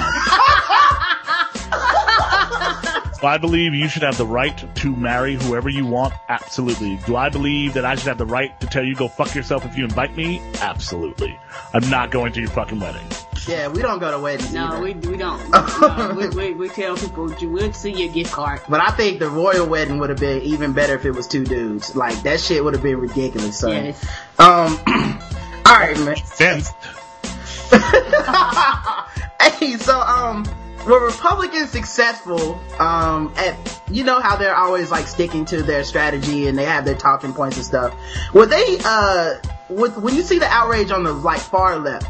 so I believe you should have the right to marry whoever you want. Absolutely. Do I believe that I should have the right to tell you go fuck yourself if you invite me? Absolutely. I'm not going to your fucking wedding. Yeah, we don't go to weddings. No, either. we, we don't. No, we, we, we tell people, we'll see your gift card. But I think the royal wedding would have been even better if it was two dudes. Like that shit would have been ridiculous. So, Yes. um, all right, man. Since hey, so um, were Republicans successful? Um, at you know how they're always like sticking to their strategy and they have their talking points and stuff. Were they uh, with when you see the outrage on the like far left?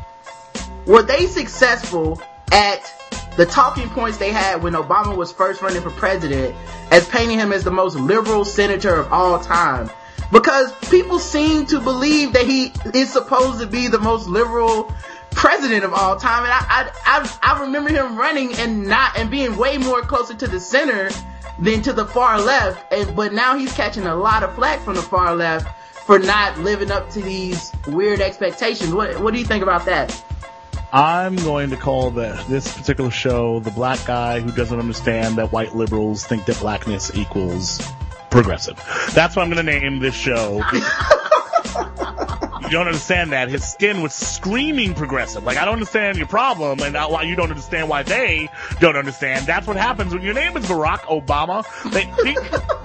Were they successful at the talking points they had when Obama was first running for president as painting him as the most liberal senator of all time? Because people seem to believe that he is supposed to be the most liberal president of all time. And I, I, I, I remember him running and not, and being way more closer to the center than to the far left. And, but now he's catching a lot of flack from the far left for not living up to these weird expectations. What, what do you think about that? I'm going to call the, this particular show the black guy who doesn't understand that white liberals think that blackness equals progressive. That's what I'm going to name this show. you don't understand that. His skin was screaming progressive. Like, I don't understand your problem and why you don't understand why they don't understand. That's what happens when your name is Barack Obama. They,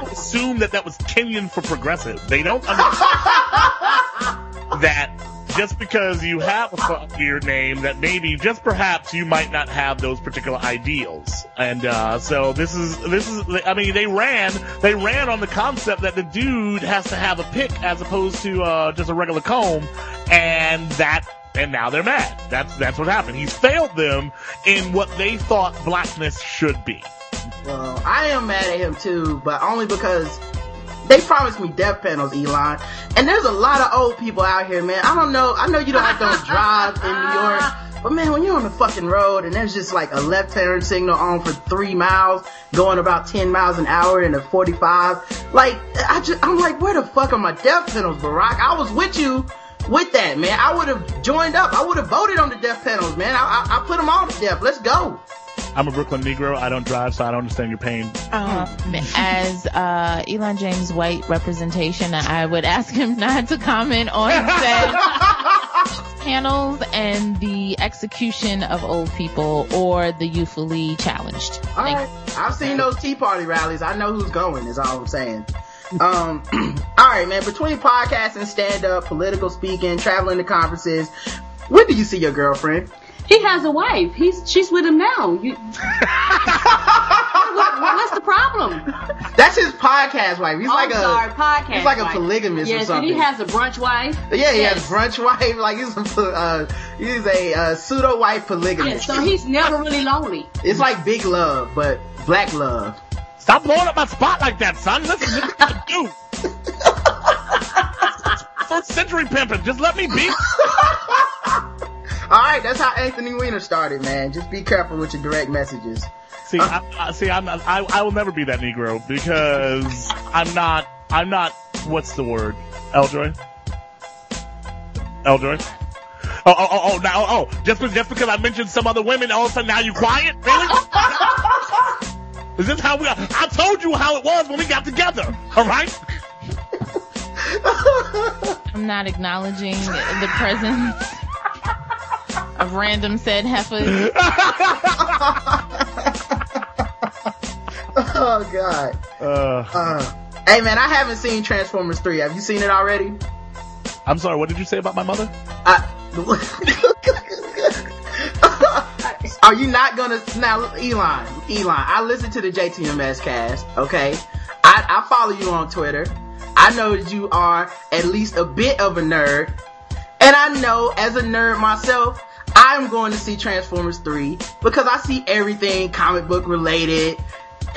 assume that that was Kenyan for progressive. They don't understand that just because you have a funkier name that maybe just perhaps you might not have those particular ideals. And uh so this is this is I mean they ran they ran on the concept that the dude has to have a pick as opposed to uh just a regular comb and that and now they're mad. That's that's what happened. He's failed them in what they thought blackness should be. Well, I am mad at him too, but only because they promised me death panels, Elon. And there's a lot of old people out here, man. I don't know. I know you don't like don't drive in New York, but man, when you're on the fucking road and there's just like a left turn signal on for three miles, going about 10 miles an hour in a 45, like, I just, I'm like, where the fuck are my death panels, Barack? I was with you with that, man. I would have joined up. I would have voted on the death panels, man. I, I, I put them all to death. Let's go. I'm a Brooklyn Negro. I don't drive, so I don't understand your pain. Um, as uh, Elon James White representation, I would ask him not to comment on said panels and the execution of old people or the youthfully challenged. All Thank- right. I've seen those Tea Party rallies. I know who's going. Is all I'm saying. Um, all right, man. Between podcasting, stand up, political speaking, traveling to conferences, when do you see your girlfriend? He has a wife. He's she's with him now. You, what, what's the problem? That's his podcast wife. He's Oh, like I'm a sorry, podcast. he's like a wife. polygamist or something. and he has a brunch wife. yeah, he yes. has brunch wife. Like he's a uh, he's a uh, pseudo wife Yes, polygamist. so he's never really lonely. it's like big love, but black love. Stop blowing up my spot like that, son. Listen, this is what I do. First century pimping. Just let me be. All right, that's how Anthony Weiner started, man. Just be careful with your direct messages. See, I, I, see, I'm not, I, I will never be that Negro because I'm not, I'm not, what's the word? L. Joy? Eljoy? Oh, oh, oh, oh, now, oh, just, be- just because I mentioned some other women, all of a sudden now you quiet? Really? Is this how we, I told you how it was when we got together, alright? I'm not acknowledging the presence of random said heifers. Oh God. Uh, Uh, hey man, I haven't seen Transformers 3. Have you seen it already? I'm sorry, what did you say about my mother? I, are you not gonna now, Elon? Elon, I listen to the JTMS cast. Okay, I, I follow you on Twitter. I know that you are at least a bit of a nerd, and I know as a nerd myself, I'm going to see Transformers 3 because I see everything comic book related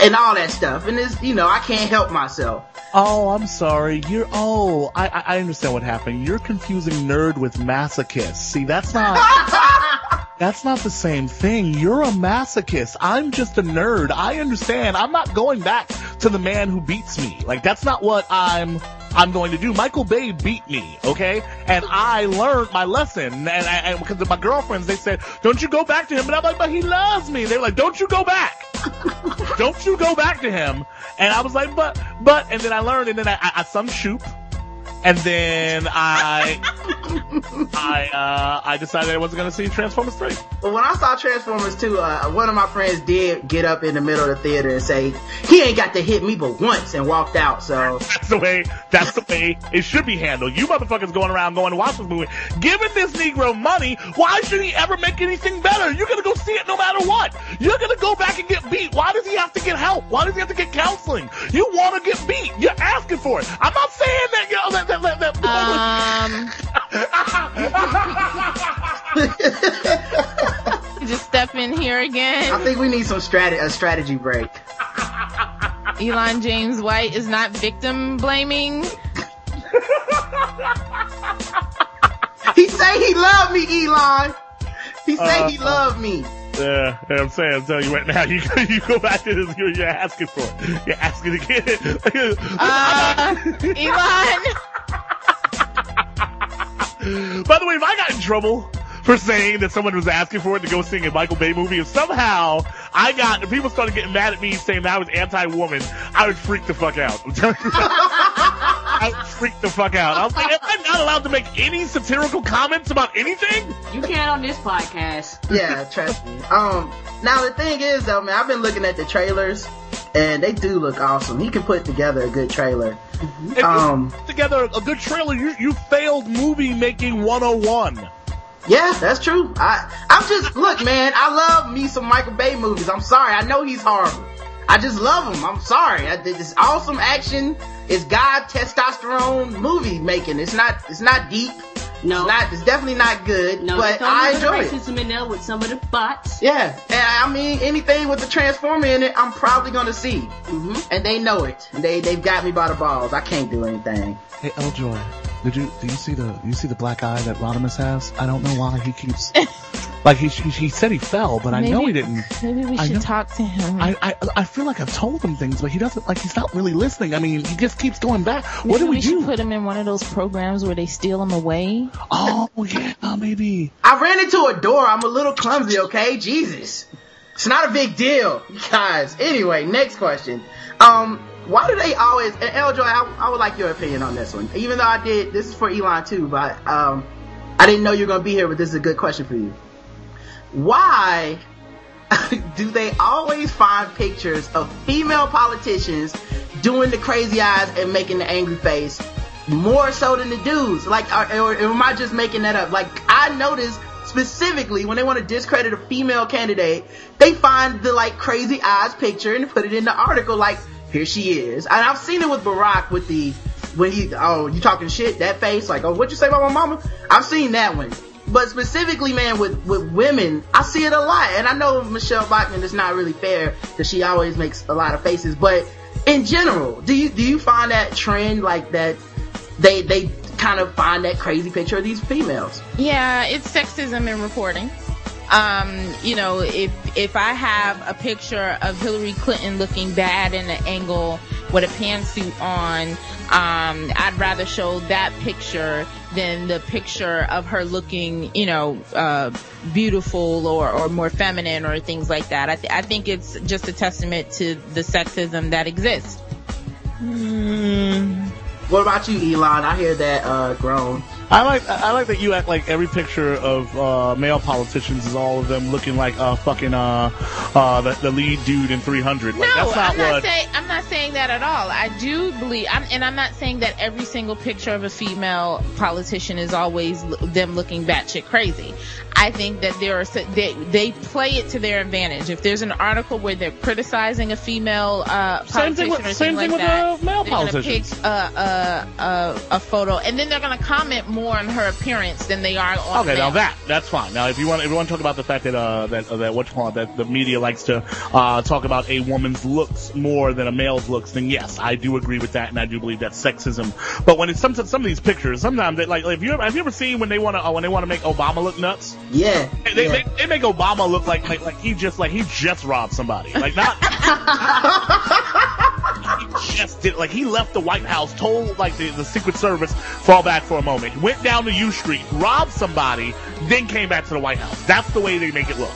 and all that stuff, and it's you know I can't help myself. Oh, I'm sorry. You're, oh, I, I I understand what happened. You're confusing nerd with masochist. See, that's not, that's not the same thing. You're a masochist. I'm just a nerd. I understand. I'm not going back to the man who beats me. Like, that's not what I'm, I'm going to do. Michael Bay beat me, okay? And I learned my lesson. And, I, and because of my girlfriends, they said, don't you go back to him. And I'm like, but he loves me. They're like, don't you go back. don't you go back to him. And I was like, but, but, and then I learned, and then I, I, I some shoop. And then I, I, uh, I decided I wasn't going to see Transformers 3. But when I saw Transformers 2, uh, one of my friends did get up in the middle of the theater and say, he ain't got to hit me but once and walked out. So, That's the way, that's the way it should be handled. You motherfuckers going around going to watch this movie. Giving this Negro money, why should he ever make anything better? You're gonna go see it no matter what. You're gonna go back and get beat. Why does he have to get help? Why does he have to get counseling? You wanna get beat. You're asking for it. I'm not saying that, you know, that, Um, just step in here again. I think we need some strat- a strategy break. Elon James White is not victim blaming. He say he loved me, Elon. He say he Uh, loved me. Yeah, yeah, I'm saying, I'm telling you right now, you, you go back to this, you're, you're asking for it. You're asking to get it. Uh, Elon. By the way, if I got in trouble for saying that someone was asking for it to go sing a Michael Bay movie, if somehow I got, if people started getting mad at me saying that I was anti-woman, I would freak the fuck out. I'm telling you I would freak the fuck out. I was like, am I not allowed to make any satirical comments about anything? You can't on this podcast. Yeah, trust me. Um, now the thing is though, man, I've been looking at the trailers and they do look awesome. He can put together a good trailer. If you Um, put together a good trailer, you, you failed movie making 101. Yeah, that's true. I, I'm just, look, man, I love me some Michael Bay movies. I'm sorry. I know he's horrible. I just love him. I'm sorry. I, it's awesome action. It's God testosterone movie making. It's not, it's not deep. No. It's not, it's definitely not good, No, but there's I some enjoy it. racism in there with some of the bots. Yeah, and I mean anything with the transformer in it, I'm probably gonna see, hmm and they know it. They they've got me by the balls. I can't do anything. Hey, L. Joy, did you do you see the you see the black eye that Rodimus has? I don't know why he keeps like he he, he said he fell, but I know he didn't. Maybe we I should know. talk to him. I, I I feel like I've told him things, but he doesn't like he's not really listening. I mean, he just keeps going back. What do we, should do? put him in one of those programs where they steal him away. oh yeah, maybe. I ran into a door. I'm a little clumsy. Okay, Jesus, it's not a big deal, guys. Anyway, next question. Um, why do they always? And L. Joy, I, I would like your opinion on this one. Even though I did, this is for Elon too, but um, I didn't know you were gonna be here, but this is a good question for you. Why do they always find pictures of female politicians doing the crazy eyes and making the angry face more so than the dudes? Like, or, or am I just making that up? Like, I noticed specifically when they want to discredit a female candidate, they find the like crazy eyes picture and put it in the article. Like, here she is. And I've seen it with Barack with the when he oh you talking shit that face like oh what you say about my mama. I've seen that one. But specifically, man, with, with women, I see it a lot. And I know Michele Bachmann is not really fair because she always makes a lot of faces. But in general, do you, do you find that trend like that they, they kind of find that crazy picture of these females? Yeah, it's sexism in reporting. Um, you know, if if I have a picture of Hillary Clinton looking bad in an angle with a pantsuit on, um, I'd rather show that picture than the picture of her looking, you know, uh, beautiful or, or more feminine or things like that. I, th- I think it's just a testament to the sexism that exists. What about you, Elon? I hear that, uh, groan. I like I like that you act like every picture of uh, male politicians is all of them looking like uh, fucking uh, uh, the, the lead dude in 300. Like, no, that's not I'm not what. saying I'm not saying that at all. I do believe, I'm, and I'm not saying that every single picture of a female politician is always l- them looking batshit crazy. I think that there are they they play it to their advantage. If there's an article where they're criticizing a female uh, Same politician thing with- or same something thing like with, that, male they're gonna pick a, a, a, a photo, and then they're gonna comment more on her appearance than they are on. Okay, now that that's fine. Now, if you want, if you want to talk about the fact that uh, that uh, that what you call it, that the media likes to uh, talk about a woman's looks more than a male's looks, then yes, I do agree with that, and I do believe that's sexism. But when it's some some of these pictures, sometimes they like, if you ever, have you ever seen when they want to uh, when they want to make Obama look nuts? Yeah. They, yeah. they, they make Obama look like, like like he just like he just robbed somebody, like not. he just did like he left the White House, told like the, the Secret Service fall back for a moment, went down to U Street, robbed somebody, then came back to the White House. That's the way they make it look.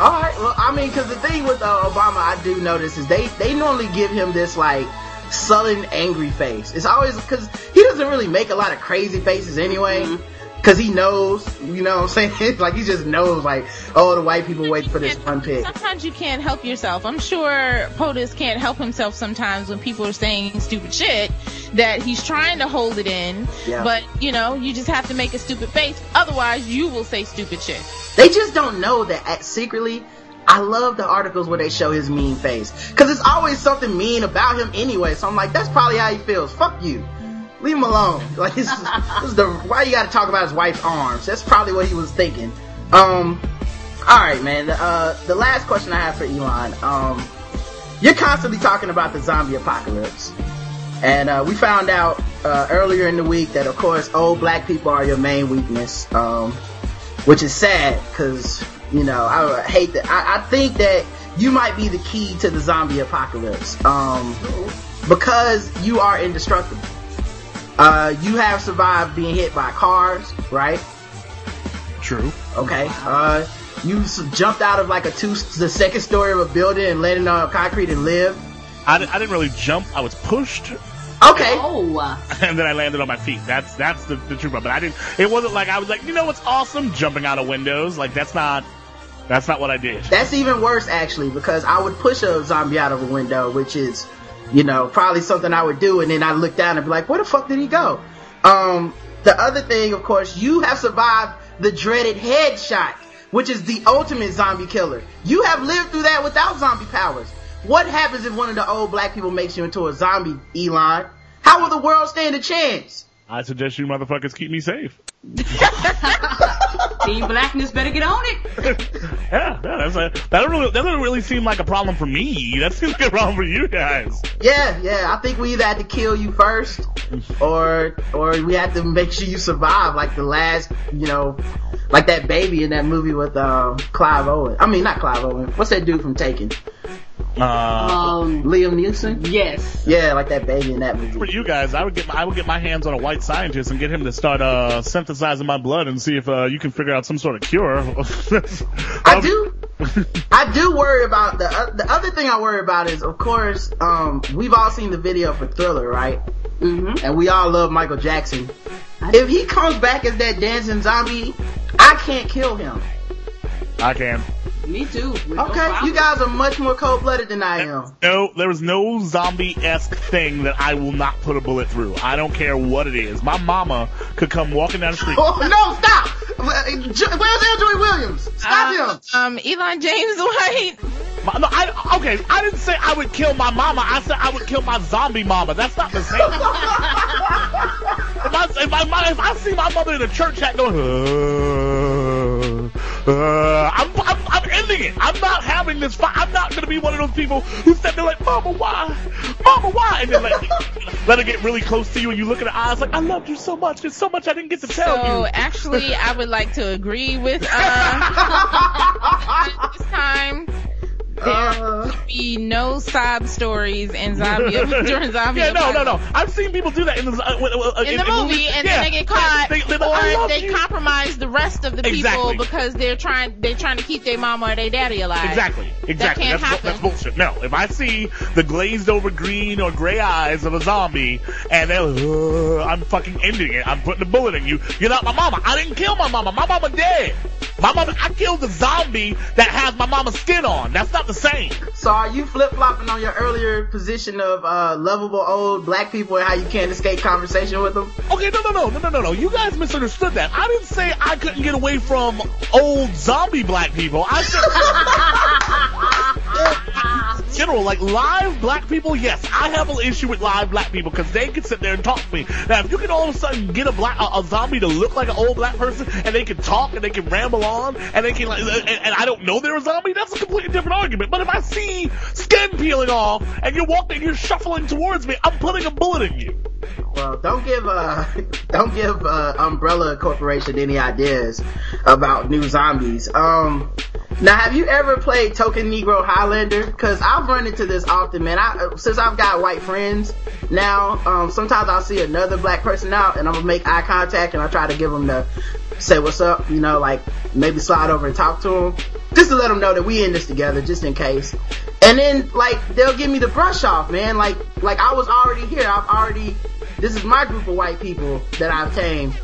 All right. Well, I mean, because the thing with uh, Obama, I do notice is they they normally give him this like sullen, angry face. It's always because he doesn't really make a lot of crazy faces anyway. Because he knows, you know what I'm saying? like he just knows, like, oh, the white people wait for this one pick. Sometimes you can't help yourself. I'm sure POTUS can't help himself sometimes when people are saying stupid shit that he's trying to hold it in. Yeah. But, you know, you just have to make a stupid face. Otherwise, you will say stupid shit. They just don't know that at, secretly. I love the articles where they show his mean face because it's always something mean about him anyway. So I'm like, that's probably how he feels. Fuck you. Leave him alone. Like this is, the why you got to talk about his wife's arms. That's probably what he was thinking. Um. All right, man. The, uh, the last question I have for Elon. Um, you're constantly talking about the zombie apocalypse, and uh, we found out uh, earlier in the week that, of course, old black people are your main weakness. Um, which is sad because you know I hate that. I, I think that you might be the key to the zombie apocalypse um, because you are indestructible. Uh, you have survived being hit by cars, right? True. Okay. Uh, you jumped out of like a two, the second story of a building and landed on concrete and lived. I, di- I didn't really jump. I was pushed, Okay. Oh, and then I landed on my feet. That's that's the, the truth. But I didn't. It wasn't like I was like, you know what's awesome? Jumping out of windows. Like that's not. That's not what I did. That's even worse actually because I would push a zombie out of a window, which is, you know, probably something I would do, and then I look down and be like, where the fuck did he go? Um, the other thing, of course, you have survived the dreaded headshot, which is the ultimate zombie killer. You have lived through that without zombie powers. What happens if one of the old black people makes you into a zombie, Elon? How will the world stand a chance? I suggest you motherfuckers keep me safe. Team Blackness better get on it. Yeah, yeah that's a, that don't really that doesn't really seem like a problem for me. That seems like a problem for you guys. Yeah, yeah. I think we either had to kill you first, or or we had to make sure you survive, like the last, you know, like that baby in that movie with um, Clive Owen. I mean, not Clive Owen. What's that dude from Taken? Uh, Um, Liam Neeson. yes. Yeah, like that baby in that movie. for you guys, I would get my, I would get my hands on a white scientist and get him to start uh, synthesizing my blood and see if uh, you can figure out some sort of cure. I do. I do worry about the uh, the other thing I worry about is, of course, um, we've all seen the video for Thriller, right? Mm-hmm. and we all love Michael Jackson. If he comes back as that dancing zombie, I can't kill him. I can. Me too. with no Okay, you guys are much more cold blooded than I am. No, there is no zombie-esque thing that I will not put a bullet through. I don't care what it is. My mama could come walking down the street. Oh no, stop! Where's Andrew Williams? Stop him! Um, Elon James White. My- no, I, okay, I didn't say I would kill my mama. I said I would kill my zombie mama. That's not the same. if, I, if, I, if I see my mother in a church hat going, uh, uh, I'm, I'm, I'm ending it. I'm not having this fight. I'm not going to be one of those people who stand there like, Mama, why? Mama, why? And then let, let her get really close to you and you look in her eyes like, I loved you so much. There's so much I didn't get to tell So you. actually, I would like to agree with uh, this time. There Uh, be no sob stories in zombie during zombie. Yeah, no, no, no. I've seen people do that in the uh, uh, uh, in the movie, and Yeah. then they get caught, They, they, or they you. compromise the rest of the people Exactly. because they're trying they're trying to keep their mama or their daddy alive. Exactly. Exactly. can't that's, happen. that's bullshit. No, if I see the glazed over green or gray eyes of a zombie and they're, uh, I'm fucking ending it. I'm putting a bullet in you. You're not my mama. I didn't kill my mama. My mama dead. My mama, I killed the zombie that has my mama's skin on. That's not the same. so are you flip flopping on your earlier position of uh, lovable old black people and how you can't escape conversation with them? Okay, no, no, no, no, no, no, no. You guys misunderstood that. I didn't say I couldn't get away from old zombie black people. I said, general, like live black people. Yes, I have an issue with live black people because they can sit there and talk to me. Now, if you can all of a sudden get a black a, a zombie to look like an old black person and they can talk and they can ramble on and they can like, and, and I don't know they're a zombie, that's a completely different argument. But if I see skin peeling off and you're walking, you're shuffling towards me, I'm putting a bullet in you. Well, don't give uh, don't give uh, Umbrella Corporation any ideas about new zombies. Um, now have you ever played Token Negro Highlander? Cause I've run into this often, man. I since I've got white friends now, um, sometimes I'll see another black person out, and I'm gonna make eye contact, and I try to give them the say what's up, you know, like maybe slide over and talk to them, just to let them know that we in this together, just in case. And then like they'll give me the brush off, man. Like like I was already here. I've already this is my group of white people that I've tamed.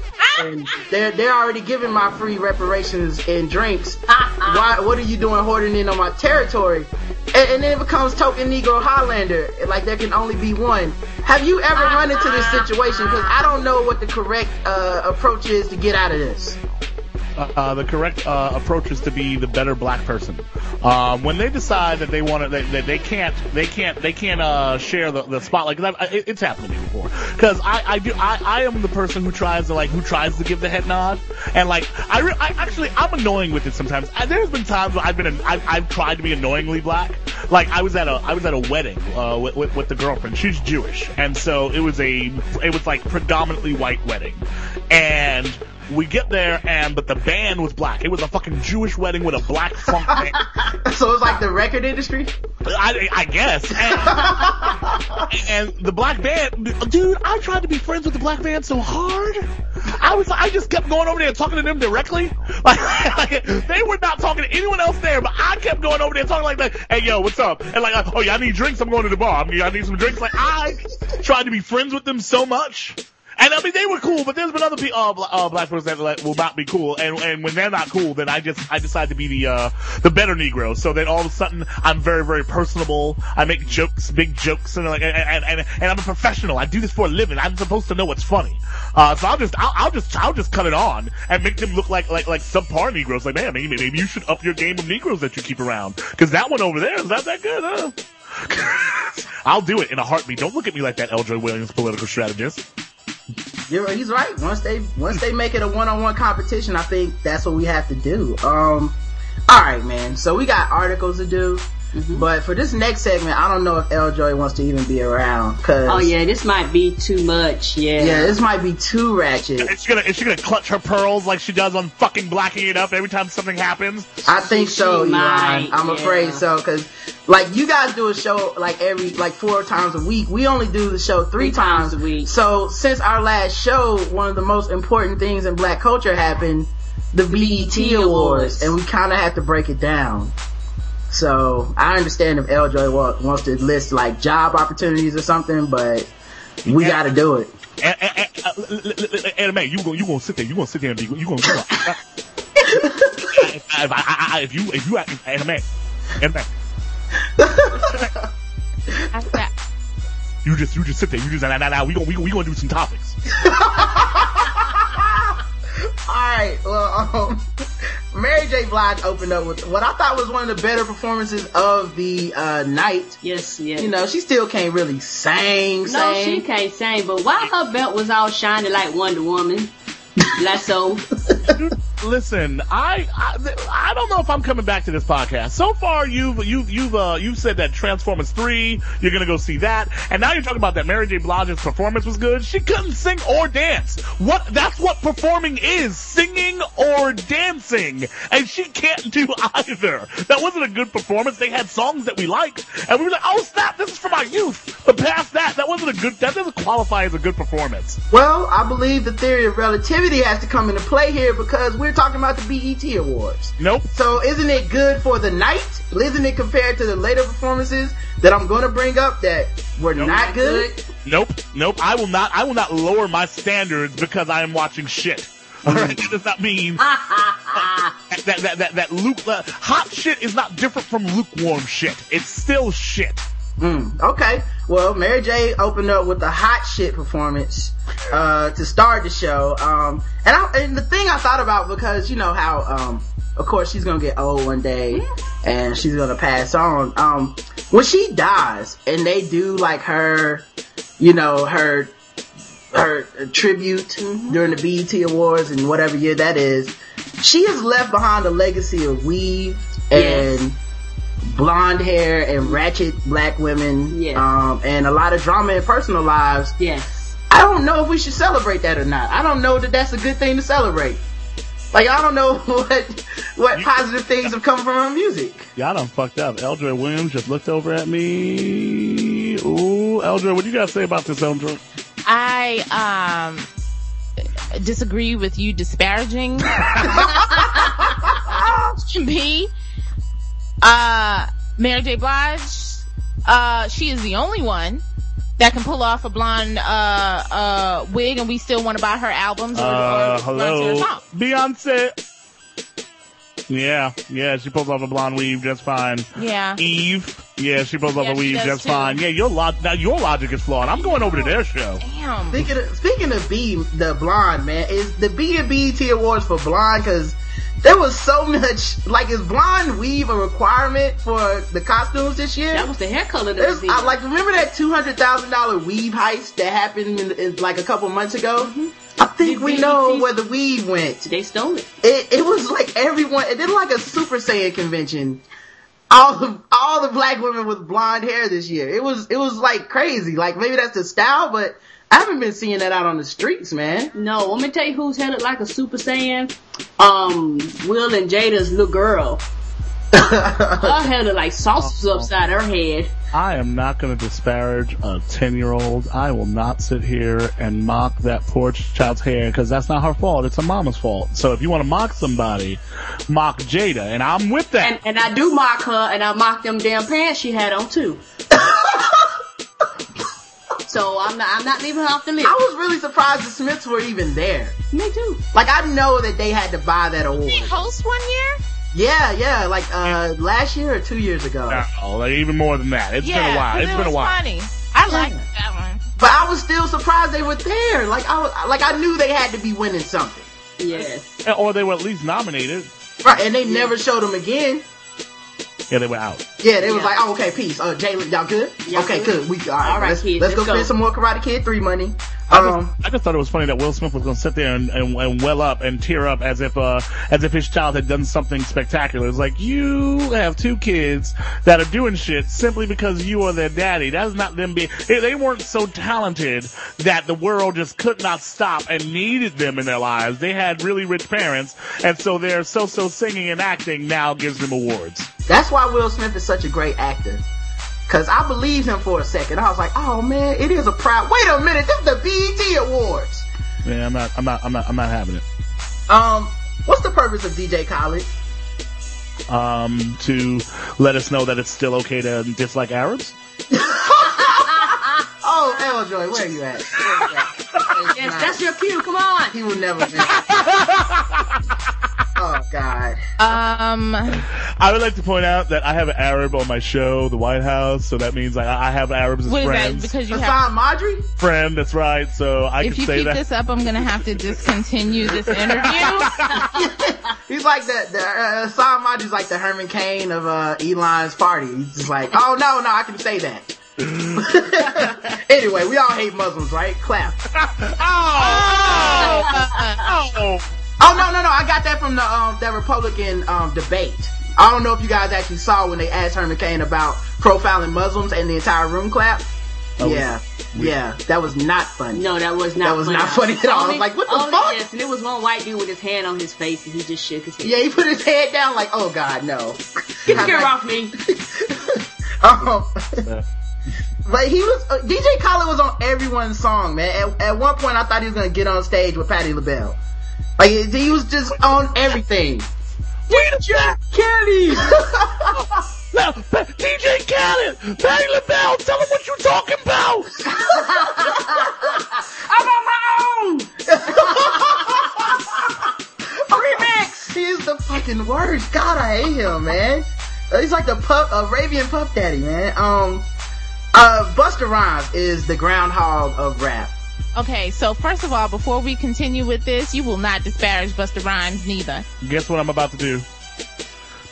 And they're they're already giving my free reparations and drinks. Why? What are you doing hoarding in on my territory? And, and then it becomes token Negro Highlander. Like there can only be one. Have you ever run into this situation? Because I don't know what the correct uh, approach is to get out of this. Uh, the correct uh, approach is to be the better black person. Um, when they decide that they want to, they, they, they can't, they can't, they can't uh, share the, the spotlight. Because it, it's happened to me before. Because I, I do, I, I am the person who tries to like, who tries to give the head nod, and like, I, re- I actually, I'm annoying with it sometimes. I, there's been times where I've been, an, I've, I've tried to be annoyingly black. Like I was at a, I was at a wedding uh, with, with, with the girlfriend. She's Jewish, and so it was a, it was like predominantly white wedding, and we get there and but the band was black. It was a fucking Jewish wedding with a black funk band. So it's like the record industry. I, I guess. And, and the black band, dude, I tried to be friends with the black band so hard. I was, I just kept going over there and talking to them directly. Like, like, they were not talking to anyone else there, but I kept going over there talking like that. Hey, yo, what's up? And like, oh yeah, I need drinks. I'm going to the bar. I need some drinks. Like, I tried to be friends with them so much. And I mean, they were cool, but there's been other people, uh, uh, black folks that like, will not be cool. And, and when they're not cool, then I just, I decide to be the, uh, the better Negro. So then all of a sudden, I'm very, very personable. I make jokes, big jokes, and like, and, and, and, I'm a professional. I do this for a living. I'm supposed to know what's funny. Uh, so I'll just, I'll, I'll just, I'll just cut it on and make them look like, like, like subpar Negroes. Like, man, maybe, maybe you should up your game of Negroes that you keep around. Cause that one over there is not that good, huh? I'll do it in a heartbeat. Don't look at me like that L. Joy Williams political strategist. You're, he's right. Once they once they make it a one on one competition, I think that's what we have to do. Um, all right, man. So we got articles to do, Mm-hmm. but for this next segment, I don't know if L. Joy wants to even be around. Cause Oh yeah, this might be too much. Yeah. yeah, this might be too ratchet. Is she gonna is she gonna clutch her pearls like she does on fucking blacking it up every time something happens? I think so, She Elon. might, I'm yeah. afraid so, cause like you guys do a show like every like four times a week. We only do the show three, Three times a week. So since our last show, one of the most important things in black culture happened, the BET Awards, Awards. and we kind of had to break it down. So I understand if L. Joy wa- wants to list like job opportunities or something, but We got to do it. Uh, anime, you gonna you gonna sit there, you gonna sit there and be, you gonna. You gonna if, I, I, I, if you if you anime, anime, After you just you just sit there, you just nah nah nah. We gonna we gonna, we gonna do some topics. All right. Well, um, Mary J. Blige opened up with what I thought was one of the better performances of the uh, night. Yes, yes. You know, she still can't really sing. no, sing. she can't sing, but why her belt was all shiny like Wonder Woman? Lasso. Listen, I, I I don't know if I'm coming back to this podcast. So far, you've you've you've uh you've said that Transformers three, you're gonna go see that, and now you're talking about that Mary J. Blige's performance was good. She couldn't sing or dance. What? That's what performing is: singing or dancing, and she can't do either. That wasn't a good performance. They had songs that we liked, and we were like, "Oh snap, this is from our youth." But past that, that wasn't a good. That doesn't qualify as a good performance. Well, I believe the theory of relativity has to come into play here because we're talking about the BET Awards. Nope. So isn't it good for the night? Isn't it compared to the later performances that I'm going to bring up that were not good? Nope, nope. I will not. I will not lower my standards because I am watching shit. All right, that does not mean that that that that, that luke, uh, hot shit is not different from lukewarm shit. It's still shit. Mm, okay. Well, Mary J opened up with a hot shit performance uh, to start the show. Um, and, I, and the thing I thought about because you know how, um, of course, she's gonna get old one day and she's gonna pass on. Um, when she dies and they do like her, you know, her her tribute during the BET Awards and whatever year that is, she has left behind a legacy of weave and blonde hair and ratchet black women, Yes. um, and a lot of drama in personal lives. Yes. I don't know if we should celebrate that or not. I don't know that that's a good thing to celebrate. Like I don't know what what positive things have come from her music. Y'all done fucked up. L. Joy Williams just looked over at me. Ooh, L. Joy, what do you got to say about this, L. Joy? I um disagree with you disparaging me. Uh, Mary J. Blige, uh, she is the only one that can pull off a blonde uh uh wig, and we still want to buy her albums or, Uh, or to hello, her song. Beyonce. Yeah, yeah, she pulls off a blonde weave just fine. Yeah. Eve, yeah, she pulls off Yeah, a weave does just too. fine. Yeah, your log now your logic is flawed. I'm going over to their show. Damn. Speaking of, speaking of B, the blonde man is the B and BET awards for blonde because there was so much like is blonde weave a requirement for the costumes this year? That was the hair color that was. I, like remember that two hundred thousand dollar weave heist that happened in, in, like a couple months ago. Mm-hmm. I think we know where the weave went. They stole it. It it was like everyone. It did like a Super Saiyan convention. All the all the black women with blonde hair this year. It was it was like crazy. Like maybe that's the style, but I haven't been seeing that out on the streets, man. No, let me tell you who's headed like a Super Saiyan. Um, Will and Jada's little girl. Her head look like sauce Oh. was upside her head. I am not going to disparage a 10 year old. I will not sit here and mock that poor child's hair because that's not her fault. It's her mama's fault. So if you want to mock somebody, mock Jada. And I'm with that. And and I do mock her, and I mock them damn pants she had on too. so I'm not I'm not leaving her off the list. I was really surprised the Smiths were even there. Me too. Like I know that they had to buy that award. Host one year? Yeah, yeah, like uh last year or two years ago. No, like even more than that. It's yeah, been a while. It's it been a while. funny. I liked that one. But I was still surprised they were there. Like I was, like I knew they had to be winning something. Yes. Or they were at least nominated. Right, and they never showed them again. Yeah, they were out. Yeah, they was like, oh, okay, peace. Uh, Jaden, y'all good? Y'all okay, good? good. We all right. All right, let's, kids, let's go let's go. spend some more Karate Kid three money. I Um, just, I just thought it was funny that Will Smith was going to sit there and, and, and well up and tear up as if uh, as if his child had done something spectacular. It's like you have two kids that are doing shit simply because you are their daddy. That's not them being. They, weren't so talented that the world just could not stop and needed them in their lives. They had really rich parents, and so their so-so singing and acting now gives them awards. that's why Will Smith is such a great actor. Cause I believed him for a second. I was like, oh man, it is a proud. Wait a minute, this is the BET Awards. Yeah, I'm not. I'm not. I'm not. I'm not having it. Um, what's the purpose of DJ Khaled? Um, to let us know that it's still okay to dislike Arabs. Oh L. Joy, where you at? Where you at? Yes, that's your cue. Come on. He will never miss. oh God. Um, I would like to point out that I have an Arab on my show, The White House, so that means I, I have Arabs as what is that? friends. Because you have. Hassan Madri? Friend, that's right. So I If can you keep this up, I'm gonna have to discontinue this interview. He's like the, the uh, Hassan Madri's like the Herman Cain of uh, Elon's party. He's just like, oh no, no, I can say that. anyway, we all hate Muslims, right? Clap. oh, oh, Oh no, no, no! I got that from the um that Republican um debate. I don't know if you guys actually saw when they asked Herman Cain about profiling Muslims and the entire room clapped. yeah, yeah, that was not funny. No, that was not. That was not funny at all. I was like, what the only, fuck? Yes, and it was one white dude with his hand on his face, and he just shook his head. Yeah, he put his head down like, oh god, no. Get the camera off me. Um, but he was uh, DJ Khaled was on everyone's song, man. At, at one point, I thought he was gonna get on stage with Patti LaBelle. Like he he was just on everything. DJ Kelly! now, DJ Khaled! Patti LaBelle, tell him what you're talking about! I'm on my own. Remix. He is the fucking worst. God, I hate him, man. He's like the pup, Arabian puff daddy, man. Um, uh, Busta Rhymes is the groundhog of rap. Okay, so first of all, before we continue with this, you will not disparage Busta Rhymes neither. Guess what I'm about to do?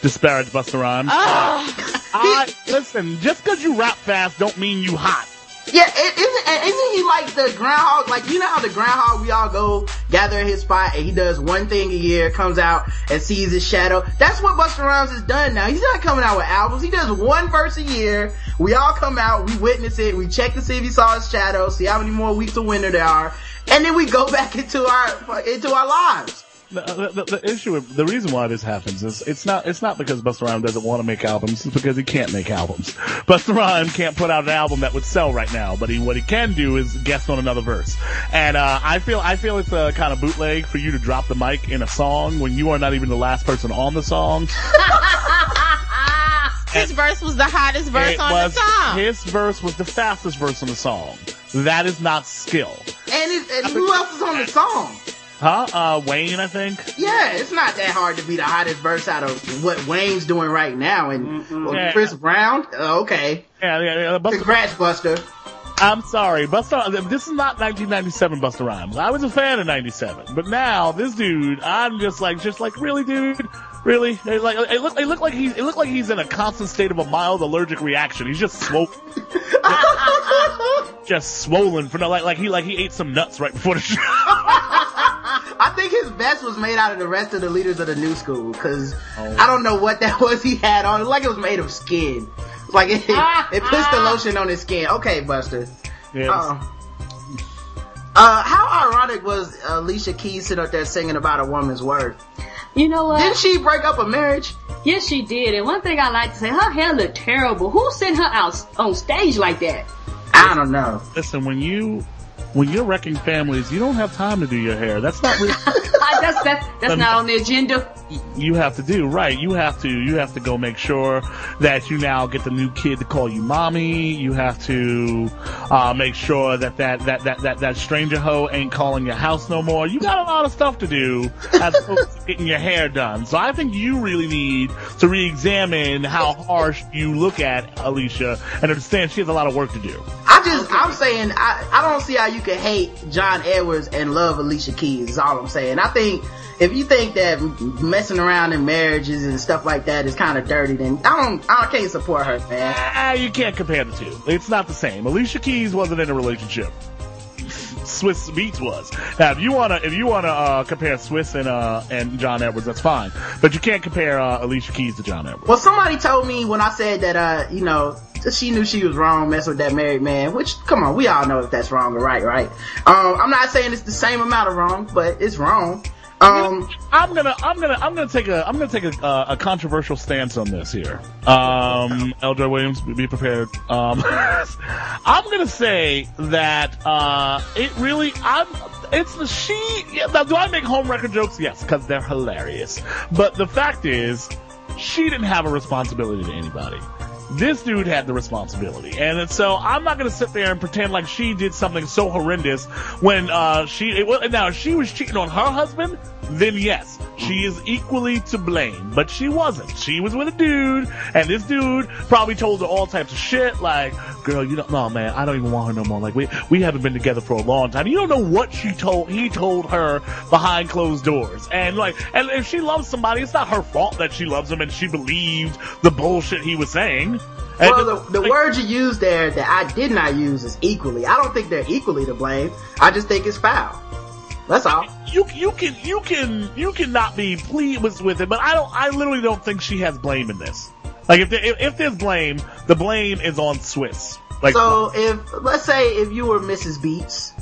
Disparage Busta Rhymes. Ah, I, listen, just cause you rap fast don't mean you hot. Yeah, it, isn't isn't he like the groundhog? Like you know how the groundhog we all go gather at his spot and he does one thing a year, comes out and sees his shadow. That's what Busta Rhymes has done now. He's not coming out with albums. He does one verse a year. We all come out, we witness it, we check to see if he saw his shadow, see how many more weeks of winter there are, and then we go back into our into our lives. The, the, the issue, the reason why this happens is it's not it's not because Busta Rhymes doesn't want to make albums. It's because he can't make albums. Busta Rhymes can't put out an album that would sell right now. But he what he can do is guest on another verse. And uh, I feel I feel it's a kind of bootleg for you to drop the mic in a song when you are not even the last person on the song. his verse was the hottest verse on was the song. his verse was the fastest verse on the song. That is not skill, And, it, and who else is on the song? Huh? Uh, Wayne, I think. Yeah, it's not that hard to be the hottest verse out of what Wayne's doing right now. And well, Yeah. Chris Brown, uh, okay, Yeah, yeah, yeah. Busta congrats, Busta. I'm sorry, Busta. This is not 1997 Busta Rhymes. I was a fan of '97, but now this dude, I'm just like, just like, really, dude, really? It like, it looked, it looked like he's, it looked like he's in a constant state of a mild allergic reaction. He's just swollen, just swollen for no, like, like he, like he ate some nuts right before the show. I think his vest was made out of the rest of the leaders of the new school because oh. I don't know what that was he had on. It like it was made of skin. Like it, it puts the lotion on his skin. Okay, Busta. Yeah, Uh, uh, how ironic was Alicia Keys sitting up there singing about a woman's worth? You know what? Didn't she break up a marriage? Yes, she did. And one thing I like to say, her hair looked terrible. Who sent her out on stage like that? I don't know. listen, when you, when you're wrecking families, you don't have time to do your hair. That's not really. That's that's that's not on the agenda. You have to do right you have to you have to go make sure that you now get the new kid to call you mommy you have to uh make sure that that that that that, that stranger hoe ain't calling your house no more you got a lot of stuff to do as opposed to getting your hair done so i think you really need to re-examine how harsh you look at alicia and understand she has a lot of work to do I just, I'm saying, I, I don't see how you can hate John Edwards and love Alicia Keys. Is all I'm saying. I think if you think that messing around in marriages and stuff like that is kind of dirty, then I don't, I can't support her, man. Ah, you can't compare the two. It's not the same. Alicia Keys wasn't in a relationship. Swizz Beatz was. Now, if you wanna, if you wanna uh, compare Swizz and uh and John Edwards, that's fine. But you can't compare uh, Alicia Keys to John Edwards. Well, somebody told me when I said that, uh, you know, she knew she was wrong messing with that married man, which, come on, we all know if that's wrong or right, right? Um, I'm not saying it's the same amount of wrong, but it's wrong. Um, I'm gonna, I'm gonna, I'm gonna take a, I'm gonna take a, uh, a controversial stance on this here. Um, L. Joy Williams, be prepared. Um, I'm gonna say that uh, it really, I'm, it's the she. Yeah, now, do I make home record jokes? Yes, because they're hilarious. But the fact is, she didn't have a responsibility to anybody. This dude had the responsibility, and so I'm not gonna sit there and pretend like she did something so horrendous when uh, she. It, now, she was cheating on her husband, then yes, she is equally to blame. But she wasn't. She was with a dude, and this dude probably told her all types of shit, like, "Girl, you don't, no man, I don't even want her no more. Like, we we haven't been together for a long time. You don't know what she told. He told her behind closed doors, and like, and if she loves somebody, it's not her fault that she loves him and she believed the bullshit he was saying. And Well, the, the like, word you used there that I did not use is equally. I don't think they're equally to blame. I just think it's foul. That's all. you you can you can you cannot be pleased with, it, but I don't. I literally don't think she has blame in this. Like if there, if, if there's blame, the blame is on Swizz. Like So if let's say if you were Mrs. Beatz,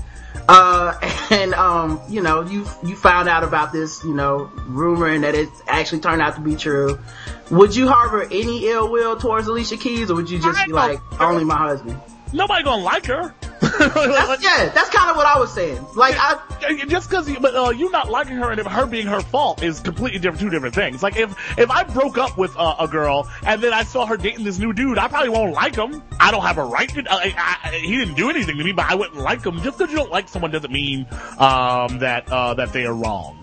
uh, and um, you know, you you found out about this, you know, rumor and that it actually turned out to be true, would you harbor any ill will towards Alicia Keys, or would you just I be like, only my husband? Nobody gonna like her. That's, yeah, that's kind of what I was saying. Like I, just because, but uh, you not liking her and her being her fault is completely different, two different things. Like if if I broke up with uh, a girl and then I saw her dating this new dude, I probably won't like him. I don't have a right to. Uh, I, I, he didn't do anything to me, but I wouldn't like him. Just because you don't like someone doesn't mean um, that uh, that they are wrong.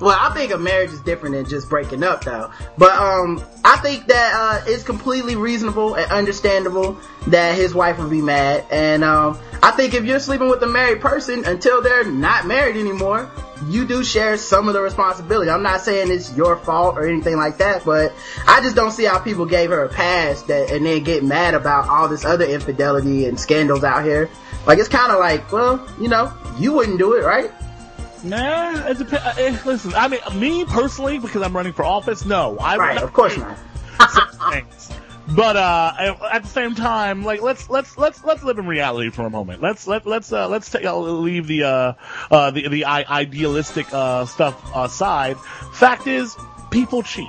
Well, I think a marriage is different than just breaking up, though. But um, I think that uh, it's completely reasonable and understandable that his wife would be mad. And um, I think if you're sleeping with a married person until they're not married anymore, you do share some of the responsibility. I'm not saying it's your fault or anything like that, but I just don't see how people gave her a pass that and then get mad about all this other infidelity and scandals out here. Like it's kind of like, well, you know, you wouldn't do it, right? Nah, it depends. Listen, I mean, me personally, because I'm running for office, no, I Right, of course not. But uh, at the same time, like let's let's let's let's live in reality for a moment. Let's let let's uh, let's take uh, leave the uh, uh the the idealistic uh stuff aside. Fact is, people cheat.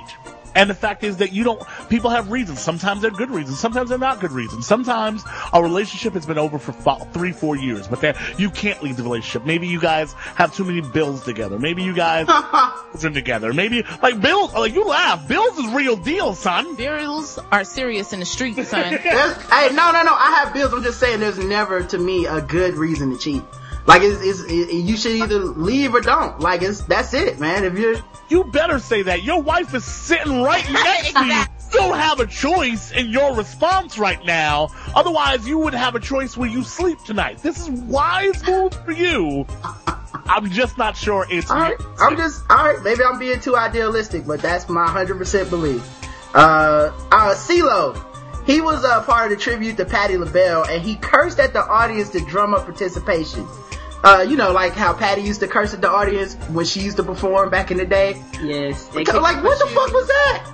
And the fact is that you don't, people have reasons. Sometimes they're good reasons. Sometimes they're not good reasons. Sometimes a relationship has been over for fo- three, four years, but that you can't leave the relationship. Maybe you guys have too many bills together. Maybe you guys children together. Maybe like bills, like you laugh. Bills is real deal, son. Bills are serious in the street, son. Hey, no, no, no. I have bills. I'm just saying, there's never to me a good reason to cheat. Like it's, it's it, you should either leave or don't. Like it's that's it, man. If you're You better say that. Your wife is sitting right next to you. You don't have a choice in your response right now. Otherwise, you would have a choice where you sleep tonight. This is wise move for you. I'm just not sure it's all right, I'm just all right. Maybe I'm being too idealistic, but that's my hundred percent belief. Uh, uh, CeeLo, he was a uh, part of the tribute to Patti LaBelle, and he cursed at the audience to drum up participation. Uh, you know, like how Patti used to curse at the audience when she used to perform back in the day. Yes. they Like, what the you. fuck was that?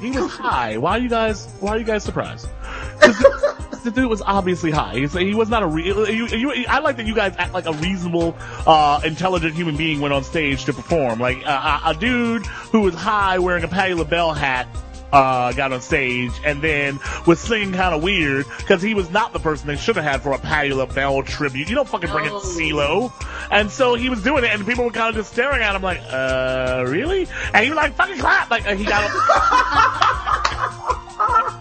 He was high. Why are you guys? Why are you guys surprised? The the dude was obviously high. He's, he was not a real. You, you, I like that you guys act like a reasonable, uh, intelligent human being went on stage to perform. Like uh, a, a dude who was high wearing a Patti LaBelle hat. Uh, got on stage and then was singing kind of weird because he was not the person they should have had for a Patti LaBelle tribute. You don't fucking bring Oh. in CeeLo. And so he was doing it and people were kind of just staring at him like, uh, really? And he was like, fucking clap! Like, he got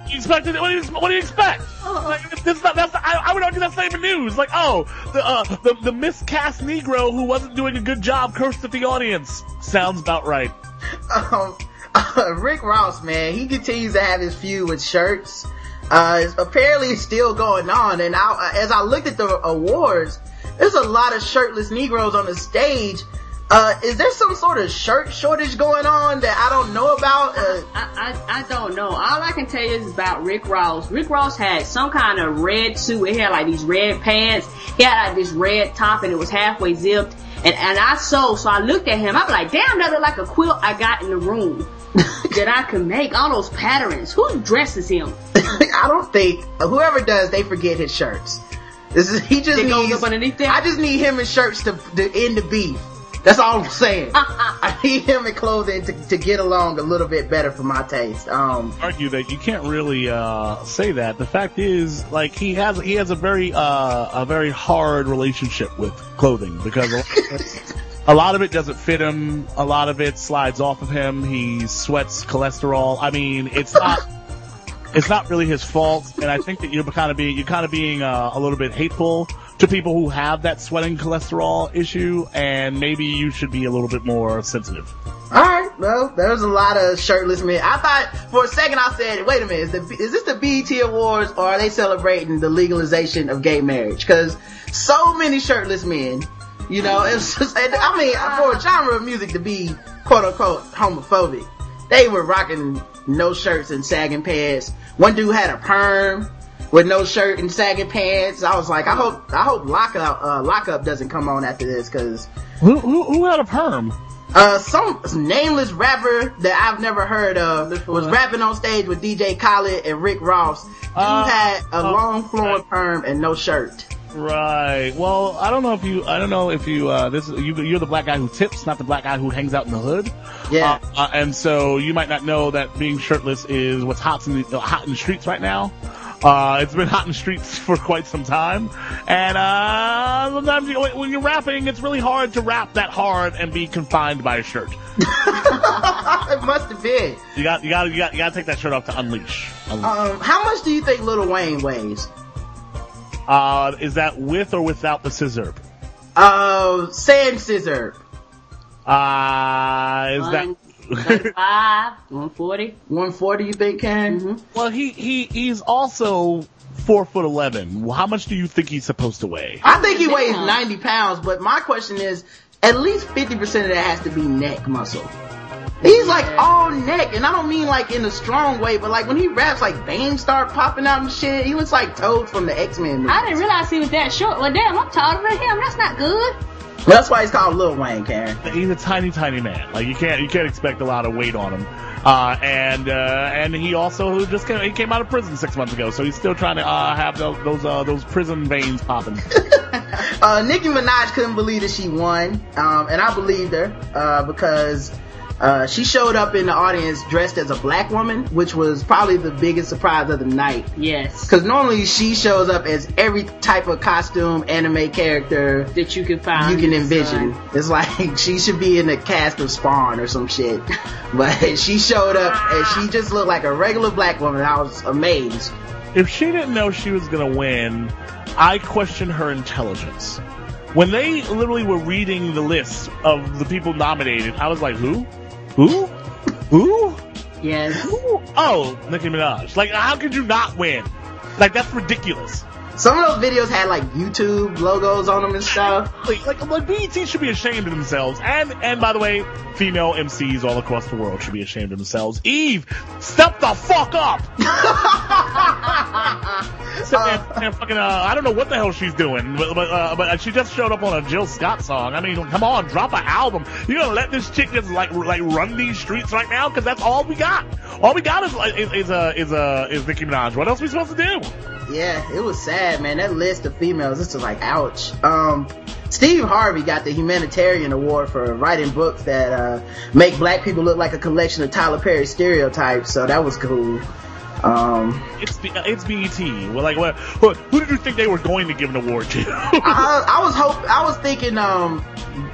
You expected what do you, what do you expect? Like, this is not, that's I, I would argue that's not even news. Like, oh, the uh, the the miscast Negro who wasn't doing a good job cursed at the audience. Sounds about right. um, Rick Ross, man, he continues to have his feud with shirts. Uh, it's apparently it's still going on. And I, as I looked at the awards, there's a lot of shirtless Negroes on the stage. Uh, is there some sort of shirt shortage going on that I don't know about? Uh, I, I, I don't know. All I can tell you is about Rick Ross. Rick Ross had some kind of red suit. He had like these red pants. He had like this red top and it was halfway zipped. And, and I saw, so I looked at him. I'm like, damn, that look like a quilt I got in the room that I can make. All those patterns. Who dresses him? I don't think whoever does, they forget his shirts. This is he just It goes needs. up underneath there? I just need him in shirts to, to end the beef. That's all I'm saying. I need him in clothing to, to get along a little bit better for my taste. Um, Argue that you can't really uh, say that. The fact is, like he has he has a very uh, a very hard relationship with clothing because. A lot of it doesn't fit him. A lot of it slides off of him. He sweats cholesterol. I mean, it's not. it's not really his fault, and I think that you're kind of being you're kind of being uh, a little bit hateful to people who have that sweating cholesterol issue, and maybe you should be a little bit more sensitive. All right, well, there was a lot of shirtless men. I thought for a second I said, wait a minute, is, the, is this the BET Awards or are they celebrating the legalization of gay marriage? Because so many shirtless men, you know, it's just, I mean, for a genre of music to be quote unquote homophobic, they were rocking no shirts and sagging pants. One dude had a perm with no shirt and sagging pants. I was like, I hope, I hope lockup, uh, lockup doesn't come on after this because Who, who, who had a perm? uh, some nameless rapper that I've never heard of was rapping on stage with DJ Khaled and Rick Ross. Dude Uh, had a oh, long flowing right. perm and no shirt. Right. Well, I don't know if you. I don't know if you. Uh, this is you. You're the black guy who tips, not the black guy who hangs out in the hood. Yeah. Uh, uh, and so you might not know that being shirtless is what's hot in the uh, hot in the streets right now. Uh, it's been hot in the streets for quite some time, and uh, sometimes you, when you're rapping, it's really hard to rap that hard and be confined by a shirt. it must have been. You got, you got, you got, you got to take that shirt off to unleash. Unleash. Um, how much do you think Little Wayne weighs? Uh, is that with or without the scissor? Uh, sand scissor. Uh, is that? 135, 140. 140 you think, Ken? Mm-hmm. Well, he, he he's also four foot eleven. How much do you think he's supposed to weigh? I think he weighs 90 pounds, but my question is, at least 50% of that has to be neck muscle. He's like all neck, and I don't mean like in a strong way, but like when he raps, like veins start popping out and shit. He looks like Toad from the X-Men movie. I didn't realize he was that short. Well, damn, I'm taller than him. That's not good. That's why he's called Lil Wayne, Karen. He's a tiny, tiny man. Like you can't you can't expect a lot of weight on him. Uh, and uh, and he also just came, he came out of prison six months ago, so he's still trying to uh, have those those, uh, those prison veins popping. Uh, Nicki Minaj couldn't believe that she won, um, and I believed her uh, because uh, she showed up in the audience dressed as a black woman, which was probably the biggest surprise of the night. Yes. Because normally she shows up as every type of costume, anime character That you can find. you can envision. sun. It's like she should be in the cast of Spawn or some shit. But she showed up and she just looked like a regular black woman. I was amazed. if she didn't know she was gonna win, I question her intelligence. When they literally were reading the list of the people nominated, I was like, who? Who? Who? Yes. Who? Oh, Nicki Minaj. Like, how could you not win? Like, that's ridiculous. Some of those videos had like YouTube logos on them and stuff. Like, like, like BET should be ashamed of themselves. And, and by the way, female MCs all across the world should be ashamed of themselves. Eve, step the fuck up! Sit there and fucking, uh, I don't know what the hell she's doing, but, but, uh, but she just showed up on a Jill Scott song. I mean, come on, drop an album. You gonna let this chick just like, like run these streets right now? Cause that's all we got. All we got is, is, is, uh, is, uh, is Nicki Minaj. What else are we supposed to do? Yeah, it was sad, man. That list of females, this was like, ouch. Um, Steve Harvey got the humanitarian award for writing books that uh, make black people look like a collection of Tyler Perry stereotypes. So that was cool. Um, It's B- uh, it's BET. Well, like, what, what, who did you think they were going to give an award to? I, I was hope I was thinking um,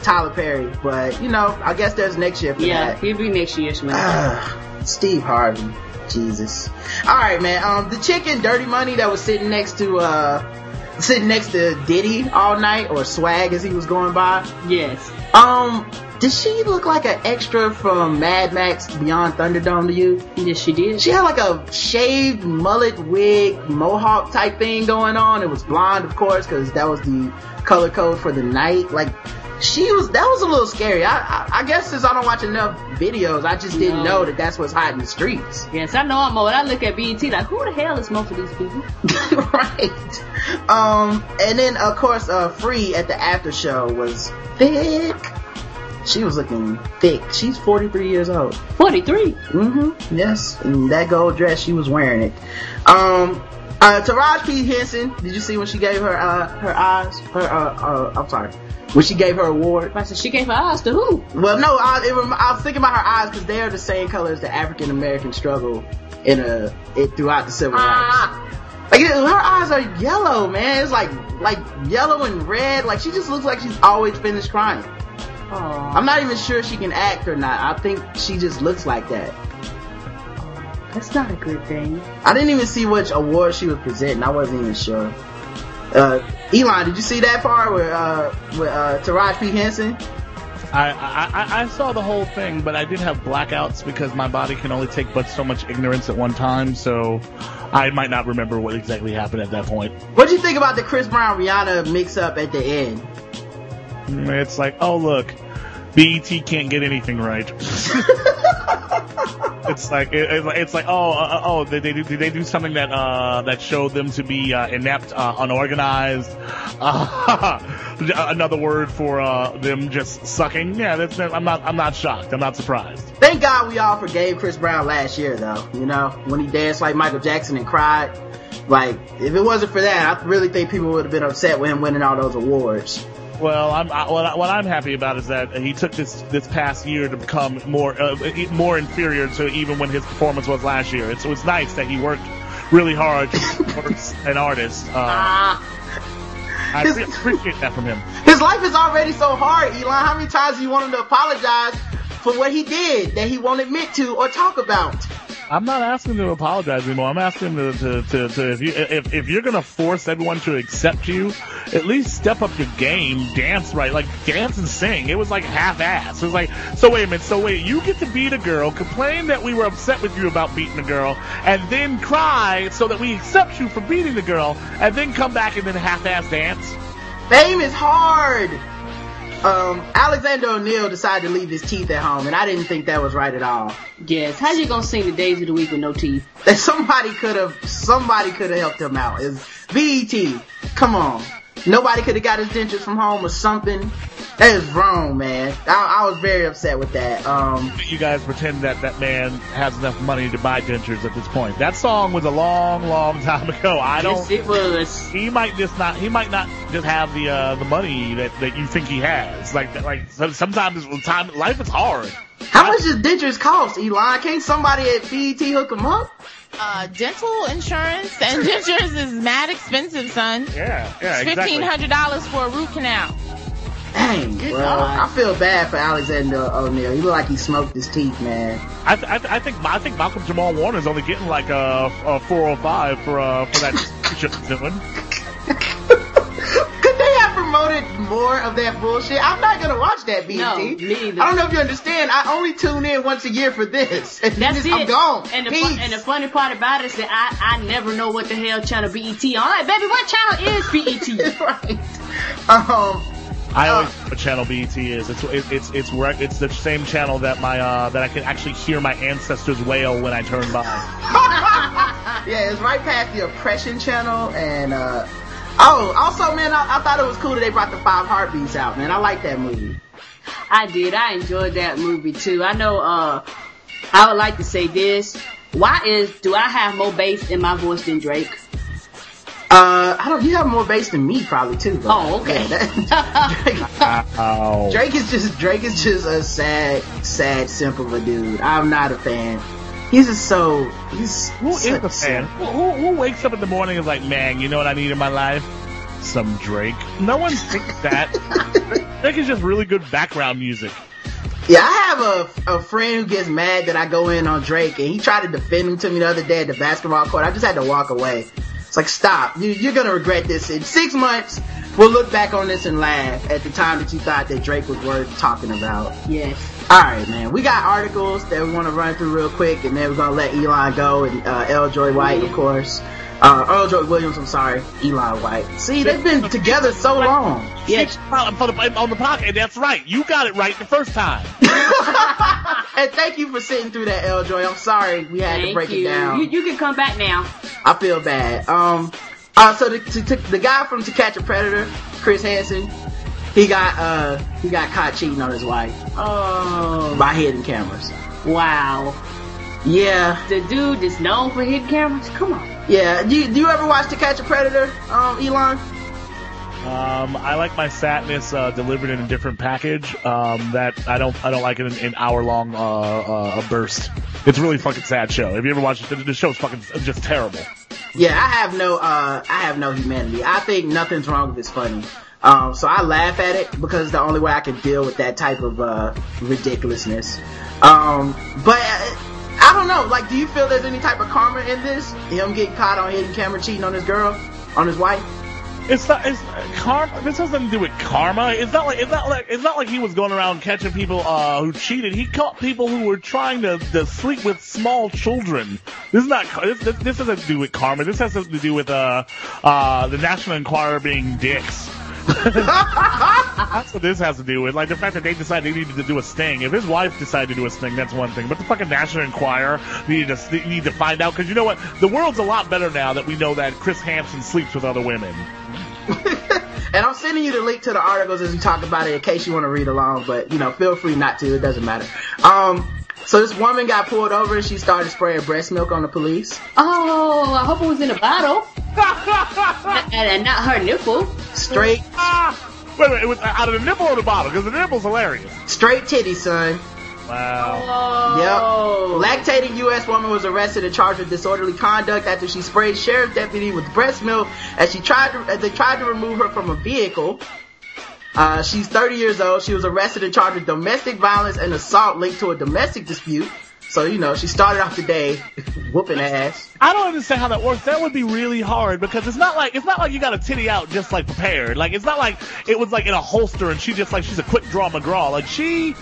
Tyler Perry, but you know, I guess there's next year for Yeah, that. he'll be next year's winner. Ah, Steve Harvey. Jesus. All right, man. Um, the chicken, Dirty Money that was sitting next to uh, sitting next to Diddy all night, or Swag as he was going by. yes. Um, did she look like an extra from Mad Max Beyond Thunderdome to you? Yes, she did. She had like a shaved mullet wig, mohawk type thing going on. It was blonde, of course, because that was the color code for the night. Like, she was, that was a little scary. I, I, I guess since I don't watch enough videos, I just didn't No. know that that's what's hot in the streets. Yes, I know I'm old. I look at BET like, who the hell is most of these people? right. Um, and then of course, uh, Free at the after show was thick. She was looking thick. She's 43 years old. 43. Mm-hmm. Yes. And that gold dress, she was wearing it. Um, uh, Taraji P. Henson, did you see when she gave her, uh, her eyes? Her, uh, uh, I'm sorry. When she gave her award? I said, she gave her eyes to who? Well, no, I, it, I was thinking about her eyes because they are the same color as the African American struggle in a, it, throughout the civil rights. Like it- her eyes are yellow, man. It's like like yellow and red. Like she just looks like she's always finished crying. Aw. I'm not even sure she can act or not. I think she just looks like that. That's not a good thing. I didn't even see which award she was presenting. I wasn't even sure. Uh, Elon, did you see that part with uh, with uh, Taraji P Henson? I, I, I- I saw the whole thing, but I did have blackouts because my body can only take but so much ignorance at one time, so I might not remember what exactly happened at that point. What do you think about the Chris Brown Rihanna mix up at the end? It's like, oh look, BET can't get anything right. it's like it, it's like- oh uh, oh they, they do did they do something that uh that showed them to be uh, inept uh, unorganized uh, another word for uh them just sucking yeah that's I'm not I'm not shocked I'm not surprised Thank God we all forgave Chris Brown last year, though. You know, when he danced like Michael Jackson and cried. Like, if it wasn't for that, I really think people would have been upset with him winning all those awards. Well, I'm I, what, I, what I'm happy about is that he took this this past year to become more uh, more inferior to even when his performance was last year. It's, it was nice that he worked really hard to an artist. Uh, I His- appreciate that from him. His life is already so hard, Elon. How many times do you want him to apologize for what he did that he won't admit to or talk about? I'm not asking to apologize anymore. I'm asking to, to, to, to if you if, if you're gonna force everyone to accept you, at least step up your game, dance right, like dance and sing. It was like half ass. It was like so wait a minute, so wait, you get to beat a girl, complain that we were upset with you about beating a girl, and then cry so that we accept you for beating the girl, and then come back and then half ass dance. Fame is hard. Um, Alexander O'Neal decided to leave his teeth at home, and I didn't think that was right at all. Yes. How you gonna sing the days of the week with no teeth? That somebody could have, somebody could have helped him out. Is BET? Come on, nobody could have got his dentures from home or something. That is wrong, man. I, I was very upset with that. Um, You guys pretend that that man has enough money to buy dentures at this point. That song was a long, long time ago. I don't. Yes, it was. he might just not he might not just have the uh the money that that you think he has like like sometimes with time life is hard how much does dentures cost, Elon? Can't somebody at BET hook him up? Uh, dental insurance and dentures is mad expensive, son. yeah yeah It's fifteen hundred dollars for a root canal. Dang, bro. I feel bad for Alexander O'Neal. He look like he smoked his teeth, man. I, th- I, th- I think I think Malcolm Jamal Warner's only getting like a, a 405 for uh for that shit he's doing Could they have promoted more of that bullshit? I'm not gonna watch that BET. No, me either. I don't know if you understand. I only tune in once a year for this. And That's then it. I'm gone. And the, Peace. fun, and the funny part about it is that I, I never know what the hell channel BET on. I'm like, baby, what channel is BET? right. Um, I always know what channel BET is it's it, it's it's rec- it's the same channel that my uh that I can actually hear my ancestors wail when I turn by yeah, it's right past the oppression channel and uh oh, also man, I, I thought it was cool that they brought the five heartbeats out, man. I like that movie. I did. I enjoyed that movie too. I know. Uh, I would like to say this. Why is do I have more bass in my voice than Drake? Uh, I don't. You have more bass than me, probably too. Though. Oh, okay. Yeah, that- Drake, oh Drake is just Drake is just a sad, sad, simple of a dude. I'm not a fan. He's just so he's who is such the fan who, who, who wakes up in the morning and is like man you know what I need in my life some Drake no one thinks that Drake is just really good background music Yeah, I have a, a friend who gets mad that I go in on Drake, and he tried to defend him to me the other day at the basketball court. I just had to walk away. It's like, stop. You, you're gonna regret this. In six months, we'll look back on this and laugh at the time that you thought that Drake was worth talking about. yes. Alright, man. We got articles that we want to run through real quick, and then we're gonna let Elon go, and uh, L. Joy White, of course. Uh, L. Joy Williams, I'm sorry. Eli White. See, they've been together so long. Yes. for the, on the pocket that's right you got it right the first time and thank you for sitting through that, L. Joy. I'm sorry we had to break you. it down. you. You can come back now. I feel bad. Um, uh, so the, to, to, the guy from To Catch a Predator, Chris Hansen, he got uh he got caught cheating on his wife Oh, by hidden cameras. wow. Yeah, The dude is known for hidden cameras. Come on. yeah. Do you, do you ever watch To Catch a Predator, um, Elon? Um, I like my sadness uh, delivered in a different package. Um, that I don't I don't like it in an hour long uh, uh, burst. It's a really fucking sad show. Have you ever watched it? The, the show's fucking just terrible. Yeah, I have no uh I have no humanity. I think nothing's wrong with it's funny. Um, so I laugh at it because it's the only way I can deal with that type of uh ridiculousness. Um, but uh, I don't know. Like, do you feel there's any type of karma in this? Him getting caught on hidden camera cheating on his girl, on his wife? It's not. It's karma. This has nothing to do with karma. It's not like. It's not like. It's not like he was going around catching people uh, who cheated. He caught people who were trying to, to sleep with small children. This is not. This, this, this has to do with karma. This has something to do with uh, uh, the National Enquirer being dicks. That's what this has to do with. Like the fact that they decided they needed to do a sting. If his wife decided to do a sting, that's one thing. But the fucking National Enquirer needed to need to find out because you know what? The world's a lot better now that we know that Chris Hansen sleeps with other women. and I'm sending you the link to the articles as we talk about it in case you want to read along. But you know, feel free not to. It doesn't matter. Um. So this woman got pulled over and she started spraying breast milk on the police. Oh, I hope it was in a bottle. and, and not her nipple. Straight. Ah, wait, wait, it was out of the nipple or the bottle? Because the nipple's hilarious. Straight titty, son. Wow. Oh. Yep. Lactating U.S. woman was arrested and charged with disorderly conduct after she sprayed sheriff deputy with breast milk as she tried to, as they tried to remove her from a vehicle. Uh, she's 30 years old. She was arrested and charged with domestic violence and assault linked to a domestic dispute. So, you know, she started off the day whooping ass. I don't understand how that works. That would be really hard because it's not like it's not like you got a titty out just like prepared. Like it's not like it was like in a holster and she just like she's a quick draw McGraw. Like she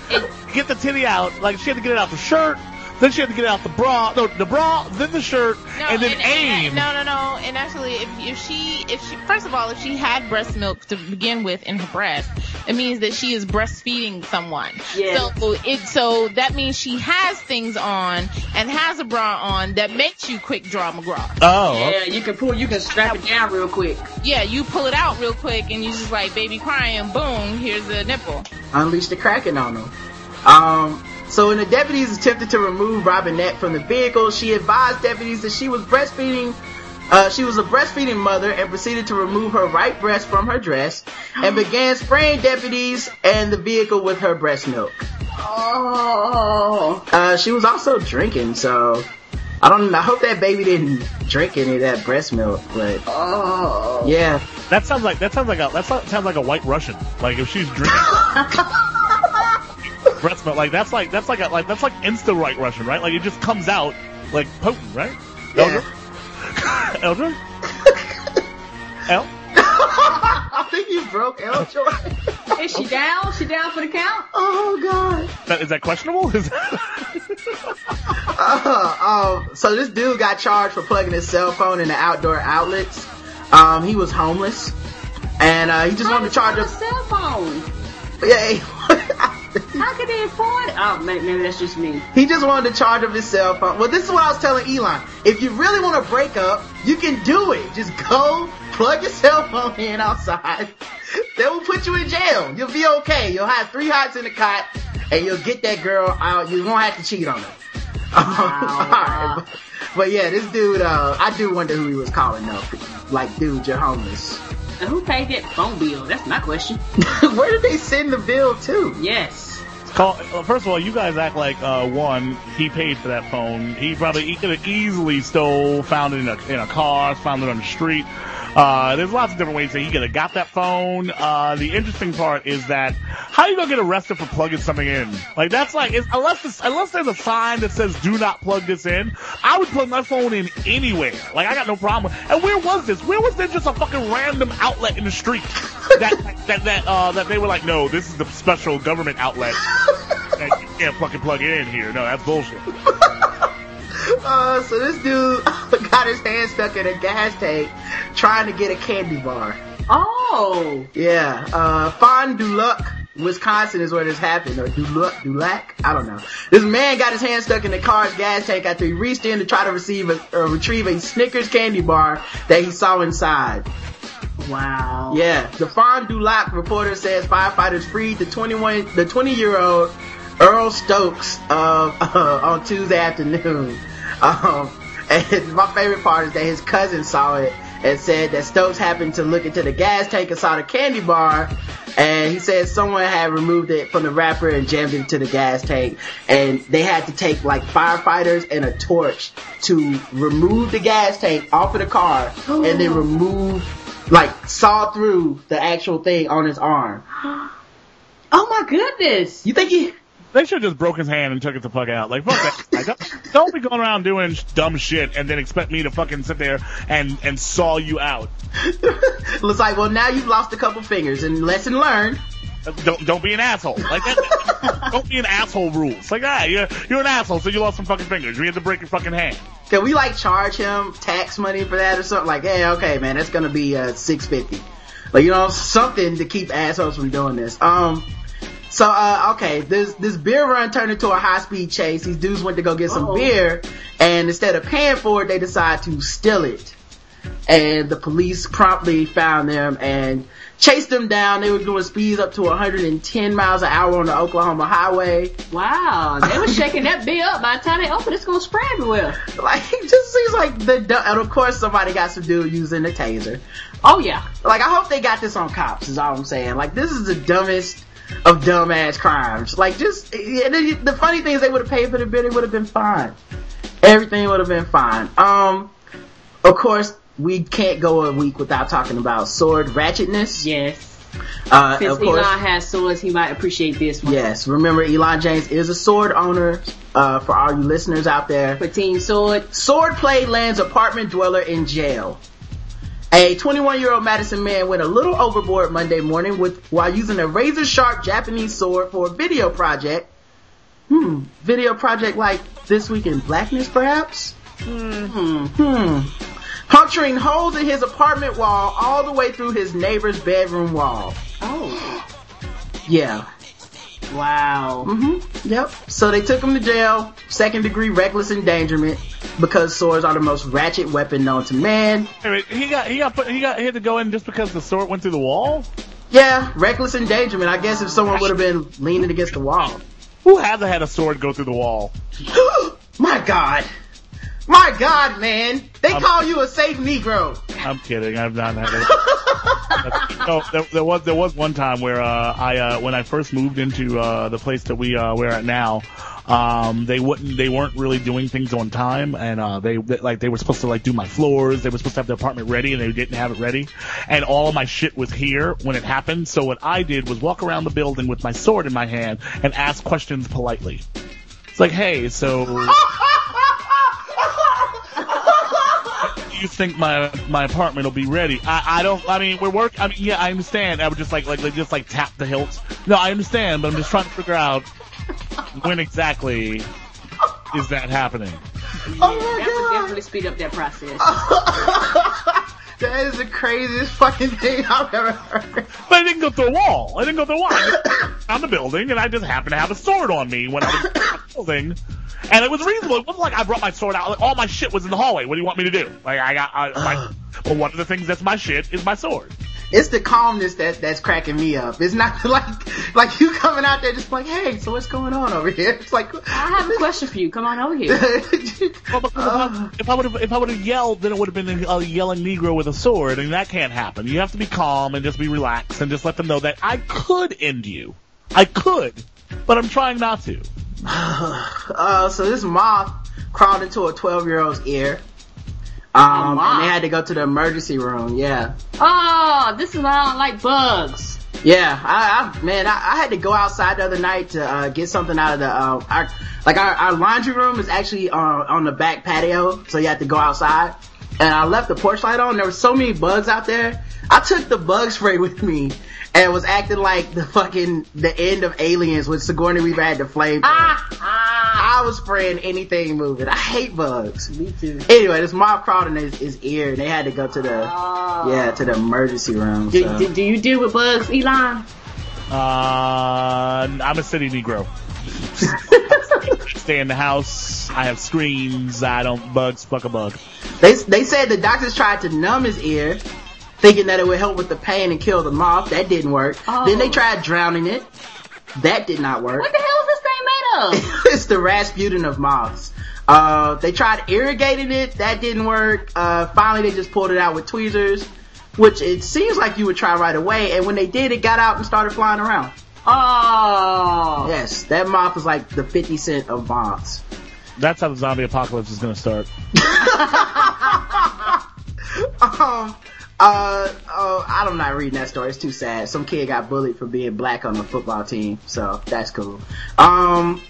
get the titty out, like she had to get it out the shirt, then she had to get out the bra, no, the bra, then the shirt, No, and then and, aim. and- no, no, no. And actually, if, if she, if she, first of all, if she had breast milk to begin with in her breast, it means that she is breastfeeding someone. Yeah. So it, so that means she has things on and has a bra on that makes you quick draw McGraw. Oh, Yeah, you can pull, you can strap it down real quick. Yeah, you pull it out real quick and you just like baby crying, boom, here's the nipple. Unleash the Kraken on them. Um, so when the deputies attempted to remove Robinette from the vehicle, she advised deputies that she was breastfeeding. Uh, she was a breastfeeding mother and proceeded to remove her right breast from her dress and began spraying deputies and the vehicle with her breast milk. Oh. Uh, she was also drinking, so I don't. I hope that baby didn't drink any of that breast milk, but Oh. yeah. that sounds like that sounds like a that sounds sounds like a white Russian. Like if she's drinking breast milk, like that's like that's like a like that's like insta right Russian, right? Like it just comes out like potent, right? Yeah. Elder? Elder? El? I think you broke El Is she down? She down for the count? oh god. That, is that questionable? Is that... Uh, um, so this dude got charged for plugging his cell phone into outdoor outlets. Um, he was homeless, and uh, he just wanted to charge a up. cell phone. Yeah, How could they afford it? Oh, maybe, maybe that's just me. he just wanted to charge up his cell phone. Well, this is what I was telling Elon. If you really want to break up, you can do it. Just go plug your cell phone in outside. They will put you in jail. You'll be okay. You'll have three hots in the cot, and you'll get that girl out. You won't have to cheat on her. Alright, but, but yeah, this dude, uh, I do wonder who he was calling though. Like, dude, you're homeless. And who paid that phone bill? That's my question. Where did they send the bill to? Yes. Call, first of all, you guys act like uh, one. He paid for that phone. He probably he could have easily stole, found it in a in a car, found it on the street. Uh, there's lots of different ways that he could have got that phone. Uh, the interesting part is that how you gonna get arrested for plugging something in? Like that's like unless unless there's a sign that says "Do not plug this in," I would plug my phone in anywhere. Like I got no problem. And where was this? Where was there just a fucking random outlet in the street that that that uh, that they were like, no, this is the special government outlet. you can't fucking plug it in here. No, that's bullshit. Uh, so this dude got his hand stuck in a gas tank trying to get a candy bar. Oh. Yeah, uh, Fond du Lac, Wisconsin is where this happened, or Dulac, Dulac, I don't know. This man got his hand stuck in the car's gas tank after he reached in to try to receive a, uh, retrieve a Snickers candy bar that he saw inside. Wow. Yeah, the Fond du Lac reporter says firefighters freed the 21, the 20 year old Earl Stokes uh, uh, on Tuesday afternoon. Um, and my favorite part is that his cousin saw it and said that Stokes happened to look into the gas tank and saw the candy bar. And he said someone had removed it from the wrapper and jammed it into the gas tank. And they had to take like firefighters and a torch to remove the gas tank off of the car and then remove, like, saw through the actual thing on his arm. Oh my goodness. You think he, They should have just broke his hand and took it the fuck out. Like, fuck that. Don't, don't be going around doing dumb shit and then expect me to fucking sit there and, and saw you out. Looks like, well, now you've lost a couple fingers, and lesson learned. Don't, don't be an asshole. Like that, don't be an asshole rules. Like, ah, you're, you're an asshole, so you lost some fucking fingers. You had to break your fucking hand. Can we like charge him tax money for that or something? Like, hey, okay, man, that's gonna be uh six fifty. Like, you know, something to keep assholes from doing this. Um, so uh, okay, this this beer run turned into a high speed chase. These dudes went to go get some Uh-oh. beer, and instead of paying for it, they decide to steal it. And the police promptly found them and chased them down. They were doing speeds up to 110 miles an hour on the Oklahoma highway. Wow, they were shaking that beer up. By the time they open, it's gonna spread everywhere. Like, it just seems like the, and of course somebody got some dude using a taser. Oh yeah. Like, I hope they got this on cops, is all I'm saying. Like, this is the dumbest of dumbass crimes. Like, just, the funny thing is they would have paid for the bid, it would have been fine. Everything would have been fine. Um, of course, we can't go a week without talking about sword ratchetness. Yes. Uh, Since of course, Elon has swords, he might appreciate this one. yes, remember Elon James is a sword owner, uh, for all you listeners out there. For Team Sword. Swordplay lands apartment dweller in jail. A 21 year old Madison man went a little overboard Monday morning with, while using a razor sharp Japanese sword for a video project. Hmm, video project like This Week in Blackness perhaps? Hmm, hmm. Puncturing holes in his apartment wall all the way through his neighbor's bedroom wall. Oh. Yeah. Wow. Mm-hmm. Yep. So they took him to jail, second degree reckless endangerment, because swords are the most ratchet weapon known to man. Wait, wait, he got, he got put, he got, he had to go in just because the sword went through the wall? Yeah, reckless endangerment. I guess if someone would have been leaning against the wall. Who hasn't had a sword go through the wall? My God. My God, man. They Um, call you a safe Negro. I'm kidding. I've not That. no, there, there was there was one time where uh, I uh, when I first moved into uh, the place that we uh, we're at now, um, they wouldn't they weren't really doing things on time, and uh, they, they like they were supposed to like do my floors. They were supposed to have the apartment ready, and they didn't have it ready, and all my shit was here when it happened. So what I did was walk around the building with my sword in my hand and ask questions politely. It's like, hey, so you think my my apartment will be ready? I, I don't. I mean, we're work. I mean, yeah, I understand. I would just like like, like just like tap the hilts. No, I understand, but I'm just trying to figure out when exactly is that happening. Oh my that my would definitely speed up that process. that is the craziest fucking thing I've ever heard. But I didn't go through a wall. I didn't go through a wall. I just found the building, and I just happened to have a sword on me when I was building. And it was reasonable. It wasn't like I brought my sword out. Like, all my shit was in the hallway. What do you want me to do? Like I got. I, my, well, one of the things that's my shit is my sword. It's the calmness that that's cracking me up. It's not like like you coming out there just like, hey, so what's going on over here? It's like I have a question for you. Come on over here. Well, if I would have if I would have yelled, then it would have been a yelling Negro with a sword, and that can't happen. You have to be calm and just be relaxed and just let them know that I could end you. I could, but I'm trying not to. uh, so this moth crawled into a 12 year old's ear. Um, and they had to go to the emergency room. Yeah. Oh, this is why I don't like bugs. Yeah, I, I man, I, I had to go outside the other night to uh, get something out of the uh, our like our, our laundry room is actually uh, on the back patio, so you have to go outside. And I left the porch light on. There were so many bugs out there. I took the bug spray with me and was acting like the fucking the end of Aliens when Sigourney Weaver had the flame. Ah, ah. I was spraying anything moving. I hate bugs. Me too. Anyway, this mob crawled in his, his ear, and they had to go to the Oh. yeah to the emergency room. Do, so. do, do you deal with bugs, Elon? Uh, I'm a city Negro. Stay in the house. I have screens. I don't bugs. Fuck a bug. They they said the doctors tried to numb his ear, thinking that it would help with the pain and kill the moth. That didn't work. Oh. Then they tried drowning it. That did not work. What the hell is this thing made of? it's the Rasputin of moths. Uh, they tried irrigating it. That didn't work. Uh, finally they just pulled it out with tweezers, which it seems like you would try right away. And when they did, it got out and started flying around. Oh. Yes, that moth is like the 50 cent of moths. That's how the zombie apocalypse is gonna start. um, Uh, oh, I'm not reading that story. It's too sad. Some kid got bullied for being black on the football team, so that's cool. Um,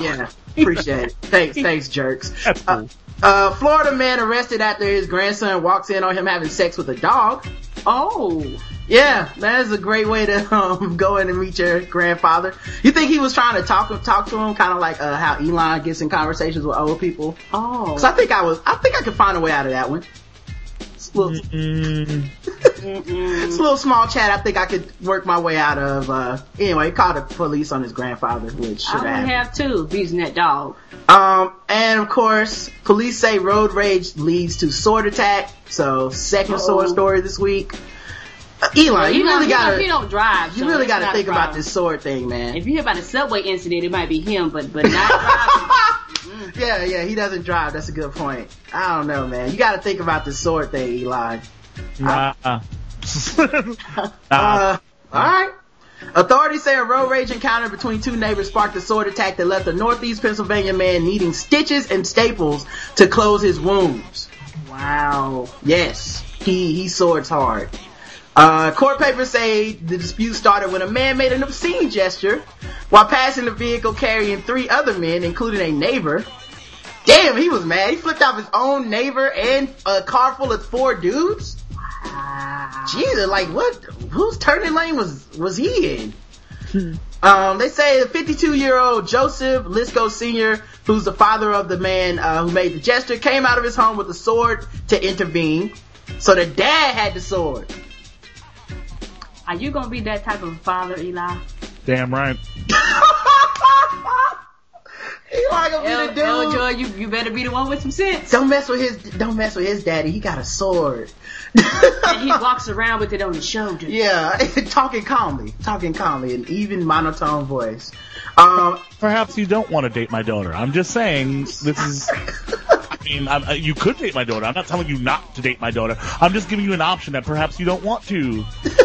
yeah, appreciate it. Thanks, thanks, jerks. That's Uh, uh, Florida man arrested after his grandson walks in on him having sex with a dog. Oh, Yeah, that is a great way to um, go in and meet your grandfather. You think he was trying to talk talk to him, kind of like uh, how Elon gets in conversations with old people? oh. So I think I was, I think I could find a way out of that one. It's a little, Mm, it's a little small chat. I think I could work my way out of. Uh, anyway, he called the police on his grandfather, which I would have. too, beating that dog. Um, and of course, police say road rage leads to sword attack. So second sword story this week. Uh, Elon, you know, really he gotta, He don't drive. you so really gotta think about this sword thing, man. If you hear about the subway incident, it might be him, but but not driving. Yeah, yeah, he doesn't drive. That's a good point. I don't know, man. You got to think about the sword thing, Eli. nah. nah. Uh, all right. Authorities say a road rage encounter between two neighbors sparked a sword attack that left a northeast Pennsylvania man needing stitches and staples to close his wounds. wow. Yes, he he swords hard. Uh, court papers say the dispute started when a man made an obscene gesture while passing the vehicle carrying three other men, including a neighbor. Damn, he was mad. He flipped off his own neighbor and a car full of four dudes. Jesus, like what? Whose turning lane was was he in? Um, they say the 52 year old Joseph Lisco Sr., who's the father of the man uh, who made the gesture, came out of his home with a sword to intervene. So the dad had the sword. Are you gonna be that type of father, Eli? Damn right. Eli gonna be the dude. L. Joy, you, you better be the one with some sense. Don't mess with his. Don't mess with his daddy. He got a sword. And he walks around with it on his shoulder. yeah, talking calmly, talking calmly, an even monotone voice. Um, Perhaps you don't want to date my daughter. I'm just saying this is. I mean, I'm, uh, you could date my daughter. I'm not telling you not to date my daughter. I'm just giving you an option that perhaps you don't want to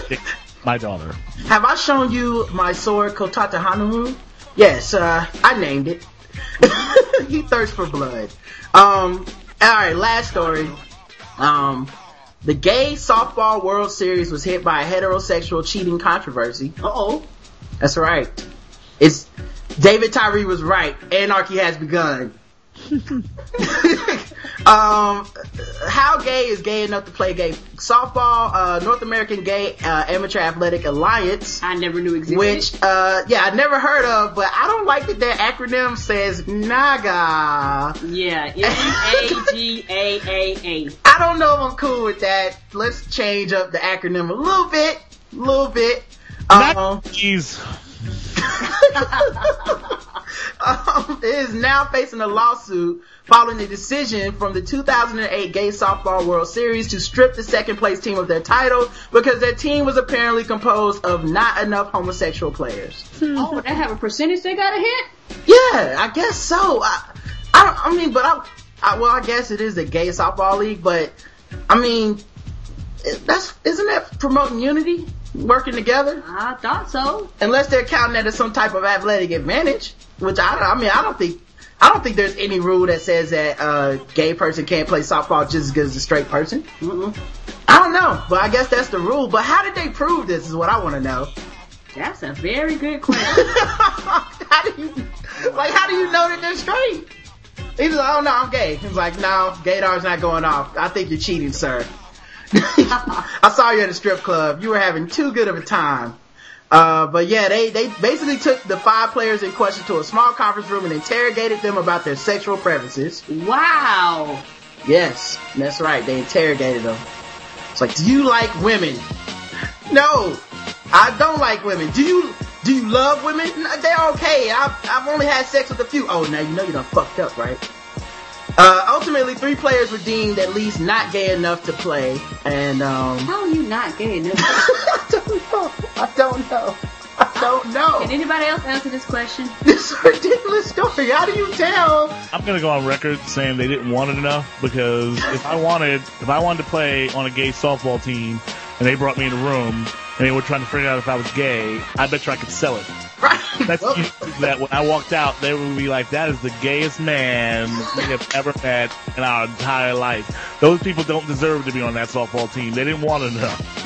date my daughter. Have I shown you my sword Kotata Hanamu? Yes, uh, I named it. he thirsts for blood. Um, alright, last story. Um, the gay softball world series was hit by a heterosexual cheating controversy. Uh oh. That's right. It's, David Tyree was right. Anarchy has begun. um, how gay is gay enough to play gay softball? Uh, North American Gay uh, Amateur Athletic Alliance I never knew existed. which uh yeah I never heard of, but I don't like that their acronym says NAGA. Yeah, N A G A A A. I don't know if I'm cool with that. Let's change up the acronym a little bit, a little bit. Um, Jeez. um, is now facing a lawsuit following a decision from the 2008 Gay Softball World Series to strip the second place team of their title because their team was apparently composed of not enough homosexual players. Oh, they have a percentage they gotta hit? Yeah, I guess so. I, I, I mean, but I, I, well, I guess it is a gay softball league, but I mean, that's isn't that promoting unity, working together? I thought so. Unless they're counting that as some type of athletic advantage, which I, I mean, I don't think. I don't think there's any rule that says that a gay person can't play softball just as good as a straight person. Mm-mm. I don't know, but I guess that's the rule. But how did they prove this? Is what I want to know. That's a very good question. how do you, like, how do you know that they're straight? He's like, oh no, I'm gay. He's like, no, gaydar's not going off. I think you're cheating, sir. I saw you at a strip club. You were having too good of a time. Uh, but yeah, they, they basically took the five players in question to a small conference room and interrogated them about their sexual preferences. wow. Yes, that's right. They interrogated them. It's like, do you like women? No, I don't like women. Do you, do you love women? No, They're okay. I've, I've only had sex with a few. Oh, now you know you done fucked up, right? Uh, ultimately, three players were deemed at least not gay enough to play, and um, How are you not gay enough? I don't know. I don't know. I don't know. Can anybody else answer this question? This is a ridiculous story. How do you tell? I'm gonna go on record saying they didn't want it enough because if I wanted, if I wanted to play on a gay softball team and they brought me in a room and they were trying to figure out if I was gay, I bet you I could sell it. That's that when I walked out, they would be like, "That is the gayest man we have ever met in our entire life." Those people don't deserve to be on that softball team. They didn't want to know.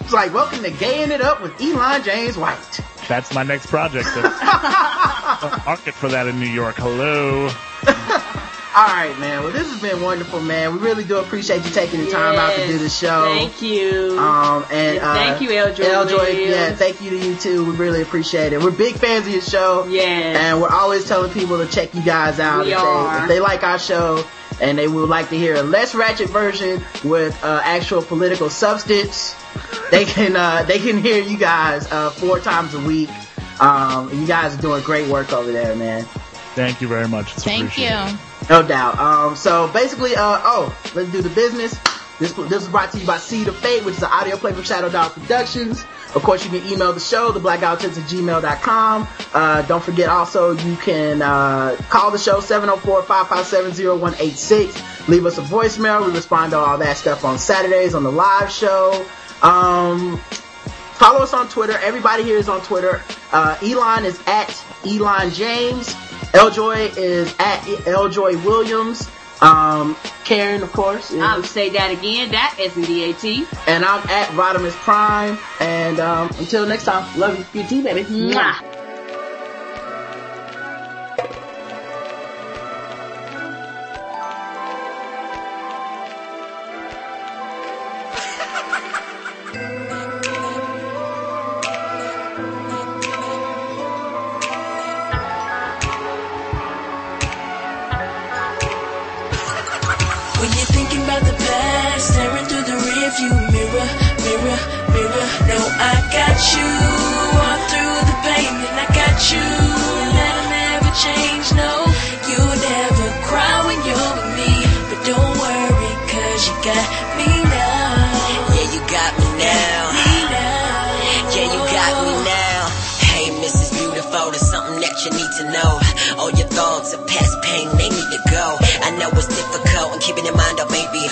it's like, welcome to Gaying It Up with Elon James White. That's my next project. market for that in New York. Hello. All right, man. Well, this has been wonderful, man. We really do appreciate you taking the time out to do the show. Thank you. Um, and uh, thank you, L. Joy. Eljoy, yeah, thank you to you too. We really appreciate it. We're big fans of your show. Yes. And we're always telling people to check you guys out. We if, are. They, if they like our show and they would like to hear a less ratchet version with uh, actual political substance, they can uh, they can hear you guys uh, four times a week. Um, you guys are doing great work over there, man. Thank you very much. It's Thank you. No doubt. Um, so basically, uh, oh, let's do the business. This this is brought to you by Seed of Fate, which is an audio play from Shadow Dog Productions. Of course, you can email the show, the blackouttips at gmail.com. Uh, don't forget also, you can uh, call the show 704-557-0186. Leave us a voicemail. We respond to all that stuff on Saturdays on the live show. Um, follow us on Twitter. Everybody here is on Twitter. Uh, Elon is at Elon James. L. Joy is at L. Joy Williams. Um, Karen, of course. Is, I'll Say Dat Again. That is D-A-T. and I'm at Rodimus Prime. And um, until next time, love you. You too, baby. Mwah.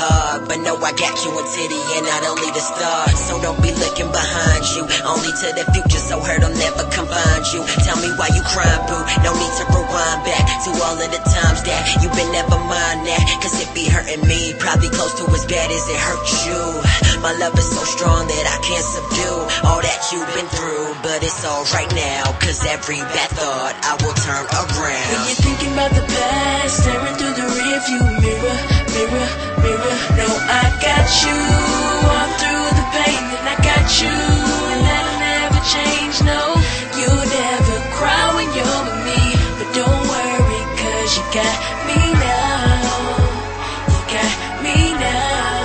Hard. But know I got you and the end, not only the start. So don't be looking behind you, only to the future, so hurt will never confine you. Tell me why you crying, boo. No need to rewind back to all of the times that you've been never mind that. Cause it be hurting me, probably close to as bad as it hurts you. My love is so strong that I can't subdue all that you've been through. But it's alright now, cause every bad thought I will turn around. When you're thinking about the past, staring through the rearview mirror, mirror, mirror. No, I got you all through the pain, and I got you, and that'll never change. No, you'll never cry when you're with me, but don't worry, cause you got me now. You got me now.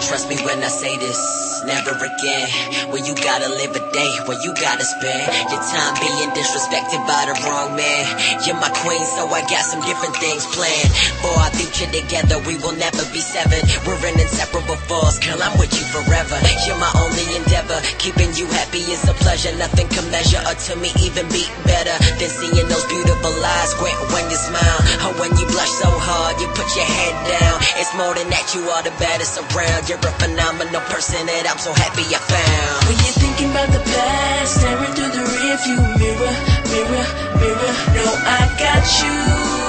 Trust me when I say this, never again. When you gotta live a day, when you gotta spend your time being disrespected by the wrong man. You're my queen, so I got some different things planned. For our future together, we will never be severed. We're an inseparable force, girl, I'm with you forever. You're my only endeavor. Keeping you happy is a pleasure. Nothing can measure or to me even be better than seeing those beautiful eyes squint when you smile. Or when you blush so hard, you put your head down. It's more than that, you are the baddest around. You're a phenomenal person that I'm so happy I found. When you're thinking about the past, staring through the rearview mirror, mirror, mirror. No, I got you